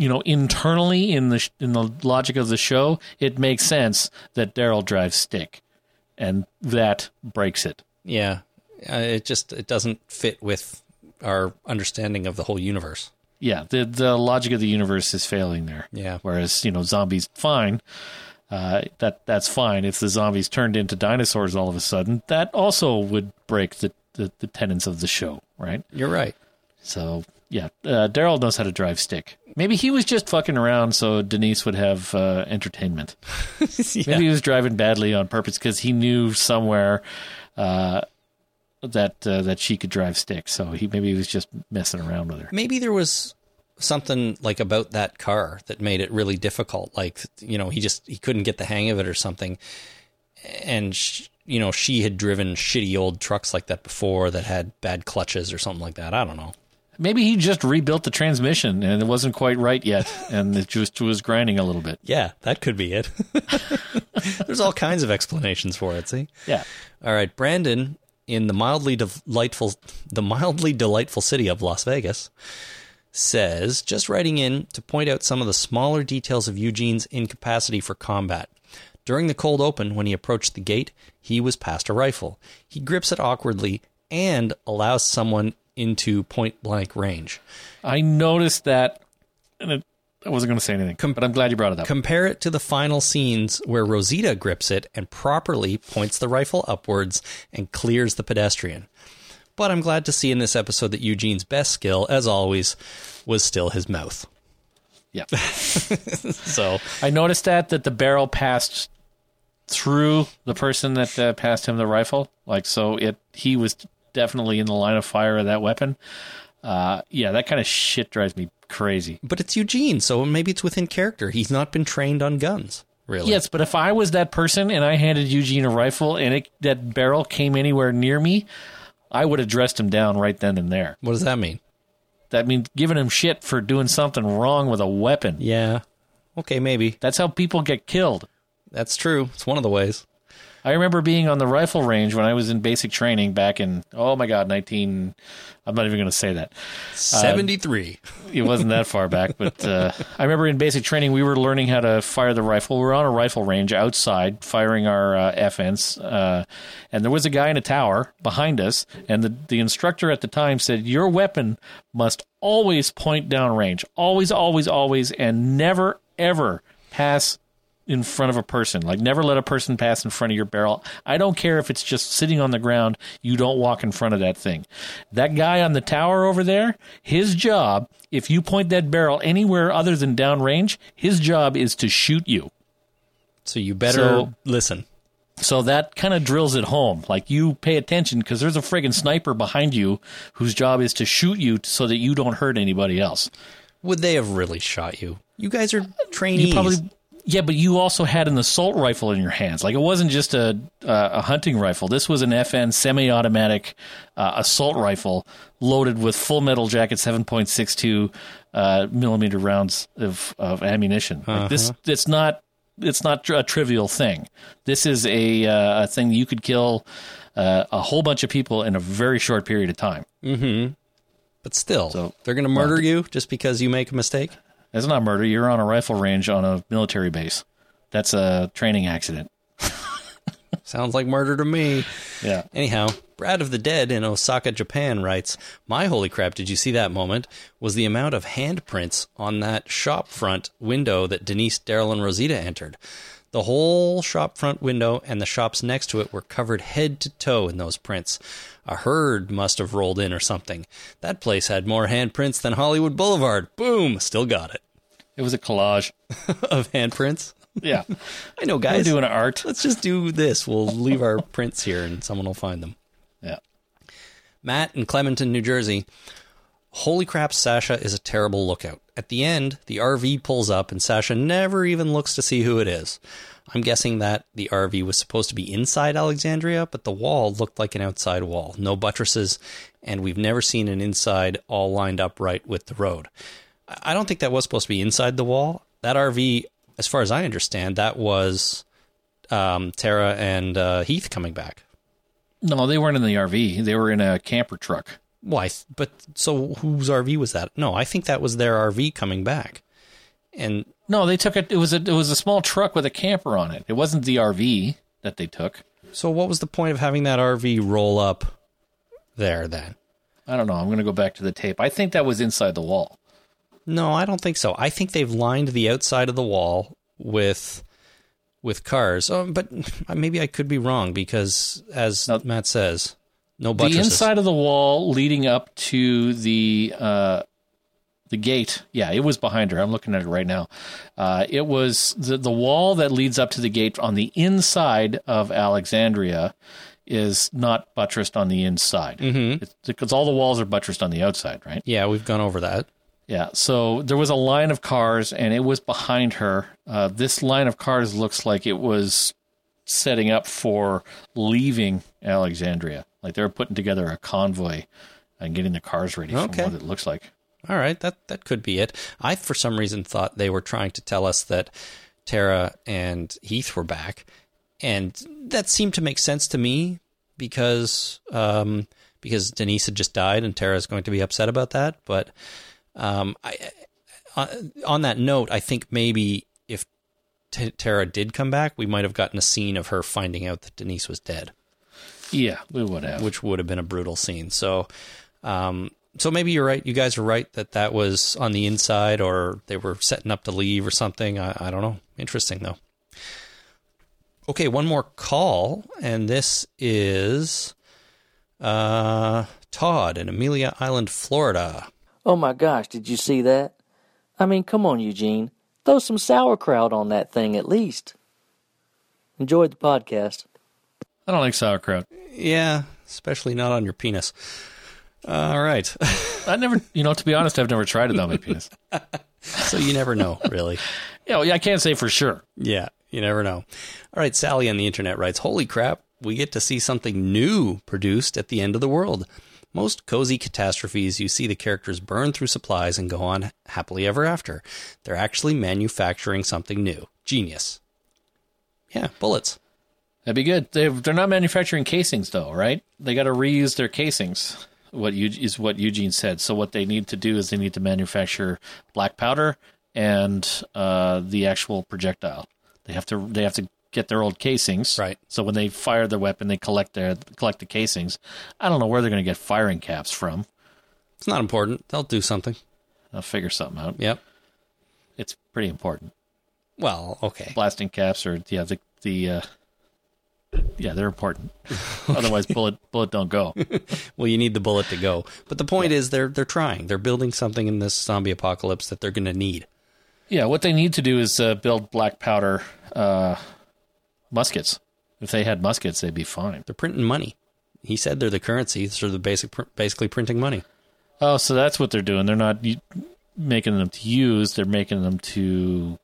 [SPEAKER 3] you know internally in the sh- in the logic of the show, it makes sense that Daryl drives stick, and that breaks it.
[SPEAKER 2] Yeah, uh, it just it doesn't fit with our understanding of the whole universe.
[SPEAKER 3] Yeah, the the logic of the universe is failing there.
[SPEAKER 2] Yeah.
[SPEAKER 3] Whereas you know zombies fine. Uh, that that's fine. If the zombies turned into dinosaurs all of a sudden, that also would break the, the, the tenets of the show, right?
[SPEAKER 2] You're right.
[SPEAKER 3] So yeah, uh, Daryl knows how to drive stick. Maybe he was just fucking around so Denise would have uh, entertainment. Maybe he was driving badly on purpose because he knew somewhere uh, that uh, that she could drive stick. So he maybe he was just messing around with her.
[SPEAKER 2] Maybe there was something like about that car that made it really difficult. Like you know, he just he couldn't get the hang of it or something. and sh- you know she had driven shitty old trucks like that before that had bad clutches or something like that. I don't know.
[SPEAKER 3] Maybe he just rebuilt the transmission and it wasn't quite right yet, and it just was grinding a little bit.
[SPEAKER 2] Yeah, that could be it. There's all kinds of explanations for it. See?
[SPEAKER 3] Yeah.
[SPEAKER 2] All right, Brandon in the mildly delightful, the mildly delightful city of Las Vegas says, just writing in to point out some of the smaller details of Eugene's incapacity for combat. During the cold open, when he approached the gate, he was past a rifle. He grips it awkwardly and allows someone into point blank range.
[SPEAKER 3] I noticed that, and it, I wasn't going to say anything, but I'm glad you brought it up.
[SPEAKER 2] Compare it to the final scenes where Rosita grips it and properly points the rifle upwards and clears the pedestrian. But I'm glad to see in this episode that Eugene's best skill, as always, was still his mouth.
[SPEAKER 3] Yeah.
[SPEAKER 2] so
[SPEAKER 3] I noticed that that the barrel passed through the person that uh, passed him the rifle. Like so, it he was definitely in the line of fire of that weapon. Uh, yeah, that kind of shit drives me crazy.
[SPEAKER 2] But it's Eugene, so maybe it's within character. He's not been trained on guns, really.
[SPEAKER 3] Yes, but if I was that person and I handed Eugene a rifle and it, that barrel came anywhere near me, I would have dressed him down right then and there.
[SPEAKER 2] What does that mean?
[SPEAKER 3] That means giving him shit for doing something wrong with a weapon.
[SPEAKER 2] Yeah. Okay, maybe.
[SPEAKER 3] That's how people get killed.
[SPEAKER 2] That's true. It's one of the ways.
[SPEAKER 3] I remember being on the rifle range when I was in basic training back in oh my god, nineteen. I'm not even going to say that.
[SPEAKER 2] Seventy three.
[SPEAKER 3] Uh, it wasn't that far back, but uh, I remember in basic training we were learning how to fire the rifle. We were on a rifle range outside firing our uh, FNs, uh, and there was a guy in a tower behind us, and the the instructor at the time said, "Your weapon must always point down range, always, always, always, and never ever pass." In front of a person. Like never let a person pass in front of your barrel. I don't care if it's just sitting on the ground, you don't walk in front of that thing. That guy on the tower over there, his job, if you point that barrel anywhere other than downrange, his job is to shoot you.
[SPEAKER 2] So you better
[SPEAKER 3] So-
[SPEAKER 2] listen.
[SPEAKER 3] So that kind of drills it home. Like you pay attention because there's a friggin' sniper behind you whose job is to shoot you so that you don't hurt anybody else.
[SPEAKER 2] Would they have really shot you? You guys are trainees.
[SPEAKER 3] You probably yeah, but you also had an assault rifle in your hands. Like it wasn't just a uh, a hunting rifle. This was an FN semi-automatic uh, assault rifle loaded with full metal jacket 7.62 uh, millimeter rounds of, of ammunition. Like this,
[SPEAKER 2] Uh-huh.
[SPEAKER 3] it's not it's not a trivial thing. This is a uh, a thing you could kill uh, a whole bunch of people in a very short period of time.
[SPEAKER 2] Mm-hmm. But still,
[SPEAKER 3] So-
[SPEAKER 2] they're going to murder you just because you make a mistake.
[SPEAKER 3] That's not murder. You're on a rifle range on a military base. That's a training accident.
[SPEAKER 2] Sounds like murder to me.
[SPEAKER 3] Yeah.
[SPEAKER 2] Anyhow, Brad of the Dead in Osaka, Japan writes, My holy crap, did you see that moment? Was the amount of handprints on that shop front window that Denise, Daryl, and Rosita entered. The whole shop front window and the shops next to it were covered head to toe in those prints. A herd must have rolled in or something. That place had more handprints than Hollywood Boulevard. Boom! Still got it.
[SPEAKER 3] It was a collage
[SPEAKER 2] of handprints.
[SPEAKER 3] Yeah.
[SPEAKER 2] I know, guys.
[SPEAKER 3] We're doing art.
[SPEAKER 2] Let's just do this. We'll leave our prints here and someone will find them.
[SPEAKER 3] Yeah.
[SPEAKER 2] Matt in Clementon, New Jersey. Holy crap, Sasha is a terrible lookout. At the end, the RV pulls up and Sasha never even looks to see who it is. I'm guessing that the RV was supposed to be inside Alexandria, but the wall looked like an outside wall. No buttresses, and we've never seen an inside all lined up right with the road. I don't think that was supposed to be inside the wall. That RV, as far as I understand, that was um, Tara and uh, Heath coming back.
[SPEAKER 3] No, they weren't in the RV. They were in a camper truck.
[SPEAKER 2] Why? But so whose RV was that? No, I think that was their RV coming back. And
[SPEAKER 3] No, they took it. It was a it was a small truck with a camper on it. It wasn't the RV that they took.
[SPEAKER 2] so, what was the point of having that RV roll up there then?
[SPEAKER 3] I don't know. I'm going to go back to the tape. I think that was inside the wall.
[SPEAKER 2] No, I don't think so. I think they've lined the outside of the wall with with cars. Um, but maybe I could be wrong because, as Matt says, no
[SPEAKER 3] The inside of the wall leading up to the uh, the gate. Yeah, it was behind her. I'm looking at it right now. Uh, it was the the wall that leads up to the gate on the inside of Alexandria is not buttressed on the inside
[SPEAKER 2] Mhm.
[SPEAKER 3] It's- because all the walls are buttressed on the outside, right?
[SPEAKER 2] Yeah, we've gone over that.
[SPEAKER 3] Yeah, so there was a line of cars, and it was behind her. Uh, this line of cars looks like it was setting up for leaving Alexandria. Like they're putting together a convoy and getting the cars ready
[SPEAKER 2] Okay.
[SPEAKER 3] from what it looks like.
[SPEAKER 2] All right, that that could be it. I for some reason thought they were trying to tell us that Tara and Heath were back, and that seemed to make sense to me because um, because Denise had just died and Tara is going to be upset about that. But um, I, uh, on that note, I think maybe if T- Tara did come back, we might have gotten a scene of her finding out that Denise was dead.
[SPEAKER 3] Yeah, we would have.
[SPEAKER 2] which would have been a brutal scene. So, um, so maybe you're right. You guys are right that that was on the inside, or they were setting up to leave or something. I, I don't know. Interesting though. Okay, one more call, and this is uh, Todd in Amelia Island, Florida.
[SPEAKER 6] Oh my gosh, did you see that? I mean, come on, Eugene. Throw some sauerkraut on that thing at least. Enjoyed the podcast.
[SPEAKER 3] I don't like sauerkraut.
[SPEAKER 2] Yeah, especially not on your penis. All right.
[SPEAKER 3] I never, you know, to be honest, I've never tried it on my penis.
[SPEAKER 2] so you never know, really.
[SPEAKER 3] Yeah, well, yeah, I can't say for sure.
[SPEAKER 2] Yeah, you never know. All right, Sally on the internet writes, Holy crap, we get to see something new produced at the end of the world. Most cozy catastrophes, you see the characters burn through supplies and go on happily ever after. They're actually manufacturing something new. Genius. Yeah, bullets.
[SPEAKER 3] That'd be good. They're, they're not manufacturing casings, though, right? They got to reuse their casings. What you, is what Eugene said. So what they need to do is they need to manufacture black powder and uh, the actual projectile. They have to they have to get their old casings.
[SPEAKER 2] Right.
[SPEAKER 3] So when they fire their weapon, they collect their collect the casings. I don't know where they're going to get firing caps from.
[SPEAKER 2] It's not important. They'll do something.
[SPEAKER 3] They'll figure something out.
[SPEAKER 2] Yep.
[SPEAKER 3] It's pretty important.
[SPEAKER 2] Well, okay.
[SPEAKER 3] Blasting caps or yeah the the uh, yeah they're important. Otherwise, bullet bullet don't go.
[SPEAKER 2] well, you need the bullet to go. But the point is they're they're trying. They're building something in this zombie apocalypse that they're going to need.
[SPEAKER 3] Yeah, what they need to do is uh, build black powder uh, muskets. If they had muskets, they'd be fine.
[SPEAKER 2] They're printing money. He said they're the currency, so they're basic, basically printing money.
[SPEAKER 3] Oh, so that's what they're doing. They're not making them to use; they're making them to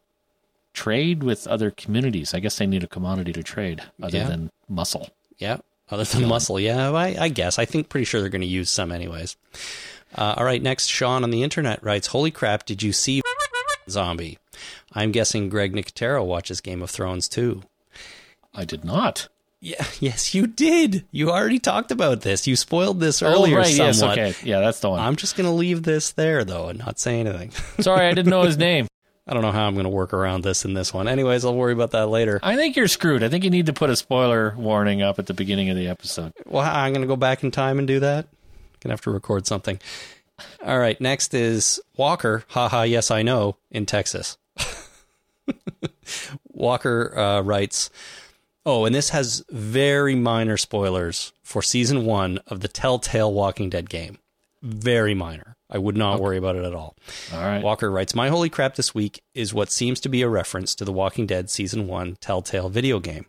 [SPEAKER 3] trade with other communities. I guess they need a commodity to trade other
[SPEAKER 2] Yeah.
[SPEAKER 3] than muscle.
[SPEAKER 2] Yeah, other than muscle. Yeah, I, I guess. I think pretty sure they're going to use some anyways. Uh, all right, next, Sean on the internet writes, "Holy crap! Did you see Zombie?" I'm guessing Greg Nicotero watches Game of Thrones too.
[SPEAKER 3] I did not.
[SPEAKER 2] Yeah, yes, you did. You already talked about this. You spoiled this earlier
[SPEAKER 3] oh, right, yes,
[SPEAKER 2] somewhat.
[SPEAKER 3] okay, yeah, that's the one.
[SPEAKER 2] I'm just going to leave this there though and not say anything.
[SPEAKER 3] Sorry, I didn't know his name.
[SPEAKER 2] I don't know how I'm going to work around this in this one. Anyways, I'll worry about that later.
[SPEAKER 3] I think you're screwed. I think you need to put a spoiler warning up at the beginning of the episode.
[SPEAKER 2] Well, I'm going to go back in time and do that. Gonna have to record something. All right, next is Walker. Haha, yes, I know. In Texas, Walker uh, writes. Oh, and this has very minor spoilers for season one of the Telltale Walking Dead game. Very minor. I would not worry about it at all.
[SPEAKER 3] All right.
[SPEAKER 2] Walker writes, My holy crap this week is what seems to be a reference to the Walking Dead season one Telltale video game.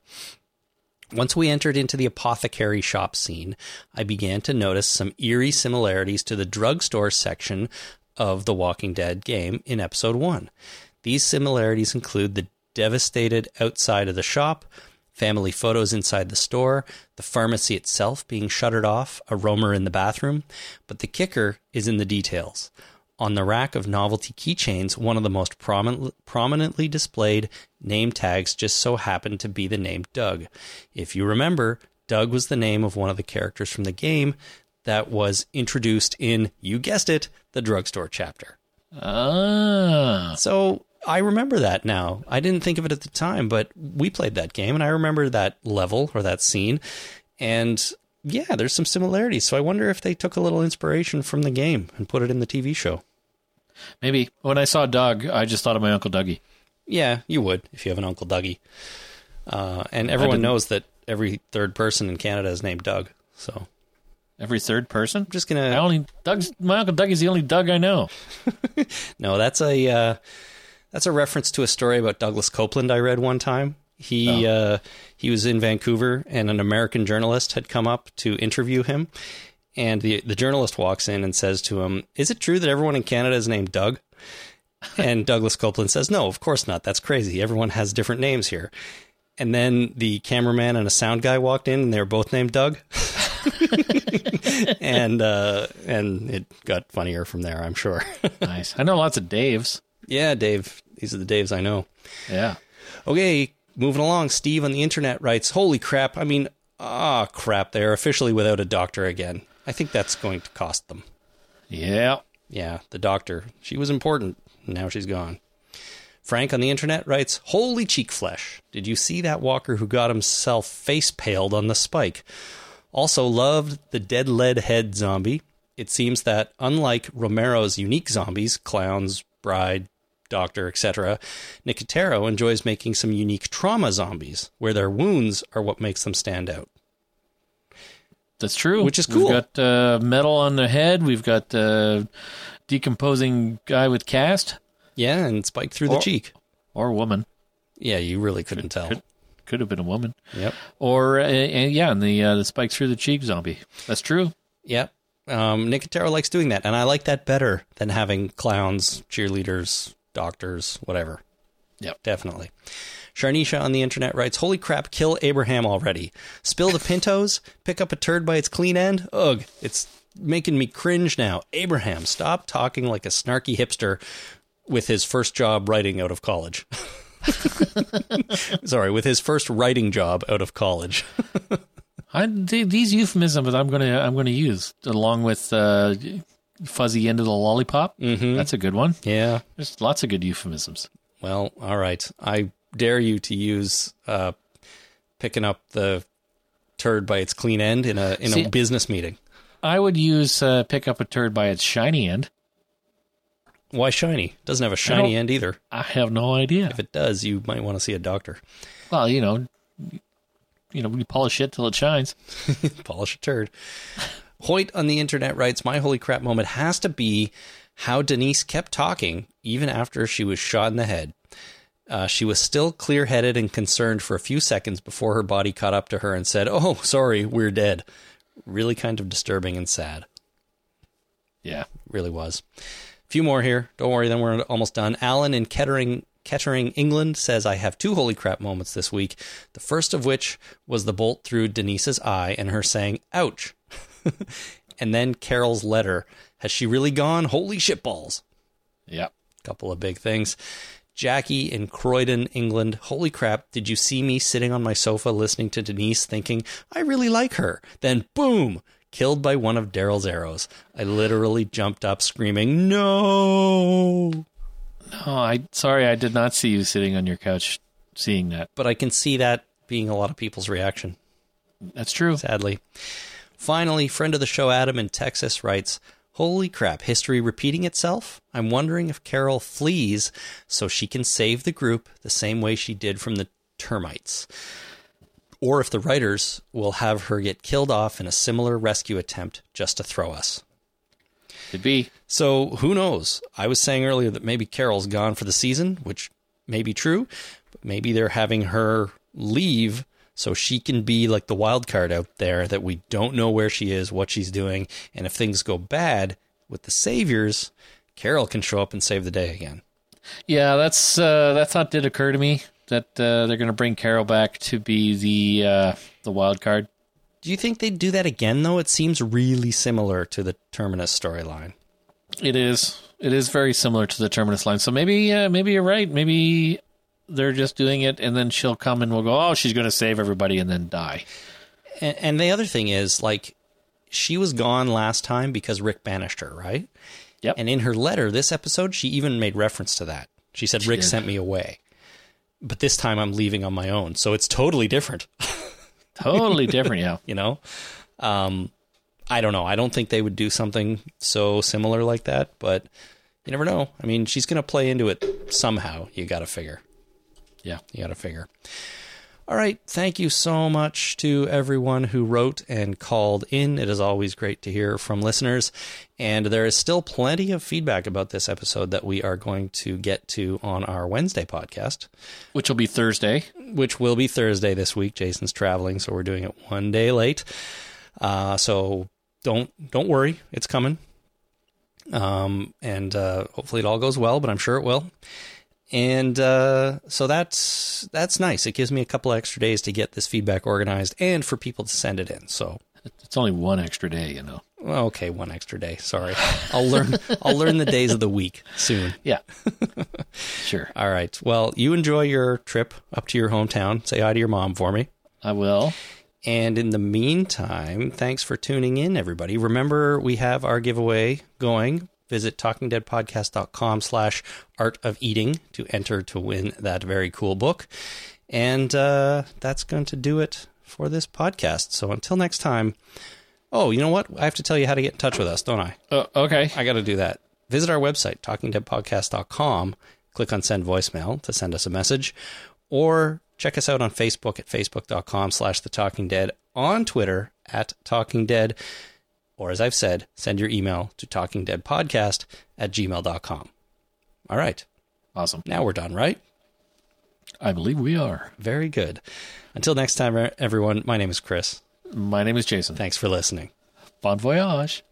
[SPEAKER 2] Once we entered into the apothecary shop scene, I began to notice some eerie similarities to the drugstore section of the Walking Dead game in episode 1. These similarities include the devastated outside of the shop, family photos inside the store, the pharmacy itself being shuttered off, a roamer in the bathroom, but the kicker is in the details. On the rack of novelty keychains, one of the most prominent, prominently displayed name tags just so happened to be the name Doug. If you remember, Doug was the name of one of the characters from the game that was introduced in, you guessed it, the drugstore chapter.
[SPEAKER 3] Ah.
[SPEAKER 2] So I remember that now. I didn't think of it at the time, but we played that game and I remember that level or that scene. And yeah, there's some similarities. So I wonder if they took a little inspiration from the game and put it in the TV show.
[SPEAKER 3] Maybe. When I saw Doug, I just thought of my Uncle Dougie.
[SPEAKER 2] Yeah, you would if you have an Uncle Dougie. Uh, and everyone knows that every third person in Canada is named Doug. So
[SPEAKER 3] Every third person?
[SPEAKER 2] I'm just gonna.
[SPEAKER 3] I only Doug's my Uncle Dougie's the only Doug I know.
[SPEAKER 2] No, that's a uh, that's a reference to a story about Douglas Coupland I read one time. He uh, he was in Vancouver, and an American journalist had come up to interview him. And the the journalist walks in and says to him, "Is it true that everyone in Canada is named Doug?" And Douglas Coupland says, "No, of course not. That's crazy. Everyone has different names here." and then the cameraman and a sound guy walked in, and they were both named Doug. and uh, and it got funnier from there, I'm sure.
[SPEAKER 3] nice. I know lots of Daves.
[SPEAKER 2] Yeah, Dave. These are the Daves I know.
[SPEAKER 3] Yeah.
[SPEAKER 2] Okay, moving along. Steve on the internet writes, "Holy crap! I mean, ah, crap! They are officially without a doctor again. I think that's going to cost them."
[SPEAKER 3] Yeah.
[SPEAKER 2] Yeah, the doctor. She was important. Now she's gone. Frank on the internet writes, Holy cheek flesh. Did you see that walker who got himself face paled on the spike? Also loved the dead lead head zombie. It seems that unlike Romero's unique zombies, clowns, bride, doctor, etc., Nicotero enjoys making some unique trauma zombies, where their wounds are what makes them stand out.
[SPEAKER 3] That's true.
[SPEAKER 2] Which is cool.
[SPEAKER 3] We've got uh, metal on the head. We've got uh, decomposing guy with cast.
[SPEAKER 2] Yeah, and spike through the cheek.
[SPEAKER 3] Or woman.
[SPEAKER 2] Yeah, you really couldn't tell.
[SPEAKER 3] Could, could have been a woman.
[SPEAKER 2] Yep.
[SPEAKER 3] Or, uh, and yeah, and the, uh, the spike through the cheek zombie. That's true.
[SPEAKER 2] Yep. Um, Nicotero likes doing that, and I like that better than having clowns, cheerleaders, doctors, whatever.
[SPEAKER 3] Yep.
[SPEAKER 2] Definitely. Sharnisha on the internet writes, Holy crap, kill Abraham already. Spill the pintos, pick up a turd by its clean end. Ugh, it's making me cringe now. Abraham, stop talking like a snarky hipster with his first job writing out of college. Sorry, with his first writing job out of college.
[SPEAKER 3] I, these euphemisms I'm gonna I'm gonna use along with uh, fuzzy end of the lollipop.
[SPEAKER 2] Mm-hmm.
[SPEAKER 3] That's a good one.
[SPEAKER 2] Yeah.
[SPEAKER 3] There's lots of good euphemisms.
[SPEAKER 2] Well, all right. I dare you to use uh, picking up the turd by its clean end in a in
[SPEAKER 3] See-
[SPEAKER 2] a business meeting.
[SPEAKER 3] I would use uh, pick up a turd by its shiny end.
[SPEAKER 2] Why shiny? Doesn't have a shiny end either.
[SPEAKER 3] I have no idea.
[SPEAKER 2] If it does, you might want to see a doctor.
[SPEAKER 3] Well, you know, you know, we polish it till it shines.
[SPEAKER 2] Polish a turd. Hoyt on the internet writes, My holy crap moment has to be how Denise kept talking even after she was shot in the head. Uh, she was still clear headed and concerned for a few seconds before her body caught up to her and said, Oh, sorry, we're dead. Really kind of disturbing and sad.
[SPEAKER 3] Yeah.
[SPEAKER 2] Really was. A few more here. Don't worry, then we're almost done. Alan in Kettering, Kettering, England says, I have two holy crap moments this week. The first of which was the bolt through Denise's eye and her saying, ouch. and then Carol's letter. Has she really gone? Holy shitballs.
[SPEAKER 3] Yep.
[SPEAKER 2] A couple of big things. Jackie in Croydon, England. Holy crap, did you see me sitting on my sofa listening to Denise thinking, I really like her? Then boom, killed by one of Daryl's arrows. I literally jumped up screaming, No!
[SPEAKER 3] No, I sorry, I did not see you sitting on your couch seeing that.
[SPEAKER 2] But I can see that being a lot of people's reaction.
[SPEAKER 3] That's true.
[SPEAKER 2] Sadly. Finally, friend of the show Adam in Texas writes, Holy crap, history repeating itself? I'm wondering if Carol flees so she can save the group the same way she did from the termites. Or if the writers will have her get killed off in a similar rescue attempt just to throw us.
[SPEAKER 3] Could be.
[SPEAKER 2] So who knows? I was saying earlier that maybe Carol's gone for the season, which may be true, but maybe they're having her leave so she can be like the wild card out there that we don't know where she is, what she's doing, and if things go bad with the saviors, Carol can show up and save the day again.
[SPEAKER 3] Yeah, that's uh, that thought did occur to me that uh, they're going to bring Carol back to be the uh, the wild card.
[SPEAKER 2] Do you think they'd do that again though? It seems really similar to the Terminus storyline.
[SPEAKER 3] It is. It is very similar to the Terminus line. So maybe uh, maybe you're right. Maybe they're just doing it, and then she'll come and we'll go. Oh, she's going to save everybody and then die.
[SPEAKER 2] And, and the other thing is, like, she was gone last time because Rick banished her, right?
[SPEAKER 3] Yep.
[SPEAKER 2] And in her letter this episode, she even made reference to that. She said,
[SPEAKER 3] She
[SPEAKER 2] Rick
[SPEAKER 3] did.
[SPEAKER 2] sent me away. But this time I'm leaving on my own. So it's totally different.
[SPEAKER 3] Totally different, yeah.
[SPEAKER 2] you know? Um, I don't know. I don't think they would do something so similar like that, but you never know. I mean, she's going to play into it somehow. You got to figure.
[SPEAKER 3] Yeah.
[SPEAKER 2] You got to figure. All right. Thank you so much to everyone who wrote and called in. It is always great to hear from listeners. And there is still plenty of feedback about this episode that we are going to get to on our Wednesday podcast,
[SPEAKER 3] Which will be Thursday.
[SPEAKER 2] which will be Thursday this week. Jason's traveling, so we're doing it one day late. Uh, so don't don't worry, it's coming. Um, and uh, hopefully it all goes well, but I'm sure it will. And uh, so that's that's nice. It gives me a couple extra days to get this feedback organized and for people to send it in. So
[SPEAKER 3] It's only one extra day, you know.
[SPEAKER 2] well, okay, one extra day. Sorry, I'll learn. I'll learn the days of the week soon.
[SPEAKER 3] Yeah. sure.
[SPEAKER 2] All right. Well, you enjoy your trip up to your hometown. Say hi to your mom for me.
[SPEAKER 3] I will.
[SPEAKER 2] And in the meantime, thanks for tuning in, everybody. Remember, we have our giveaway going. Visit talkingdeadpodcast.com slash art of eating to enter to win that very cool book. And uh, that's going to do it for this podcast. So until next time. Oh, you know what? I have to tell you how to get in touch with us, don't I?
[SPEAKER 3] Uh, okay.
[SPEAKER 2] I got to do that. Visit our website, talkingdeadpodcast.com. Click on send voicemail to send us a message. Or check us out on Facebook at facebook.com slash the talking dead, on Twitter at talking dead, or as I've said, send your email to talkingdeadpodcast at gmail.com. All right.
[SPEAKER 3] Awesome.
[SPEAKER 2] Now we're done, right?
[SPEAKER 3] I believe we are.
[SPEAKER 2] Very good. Until next time, er, everyone, my name is Chris.
[SPEAKER 3] My name is Jason.
[SPEAKER 2] Thanks for listening.
[SPEAKER 3] Bon voyage.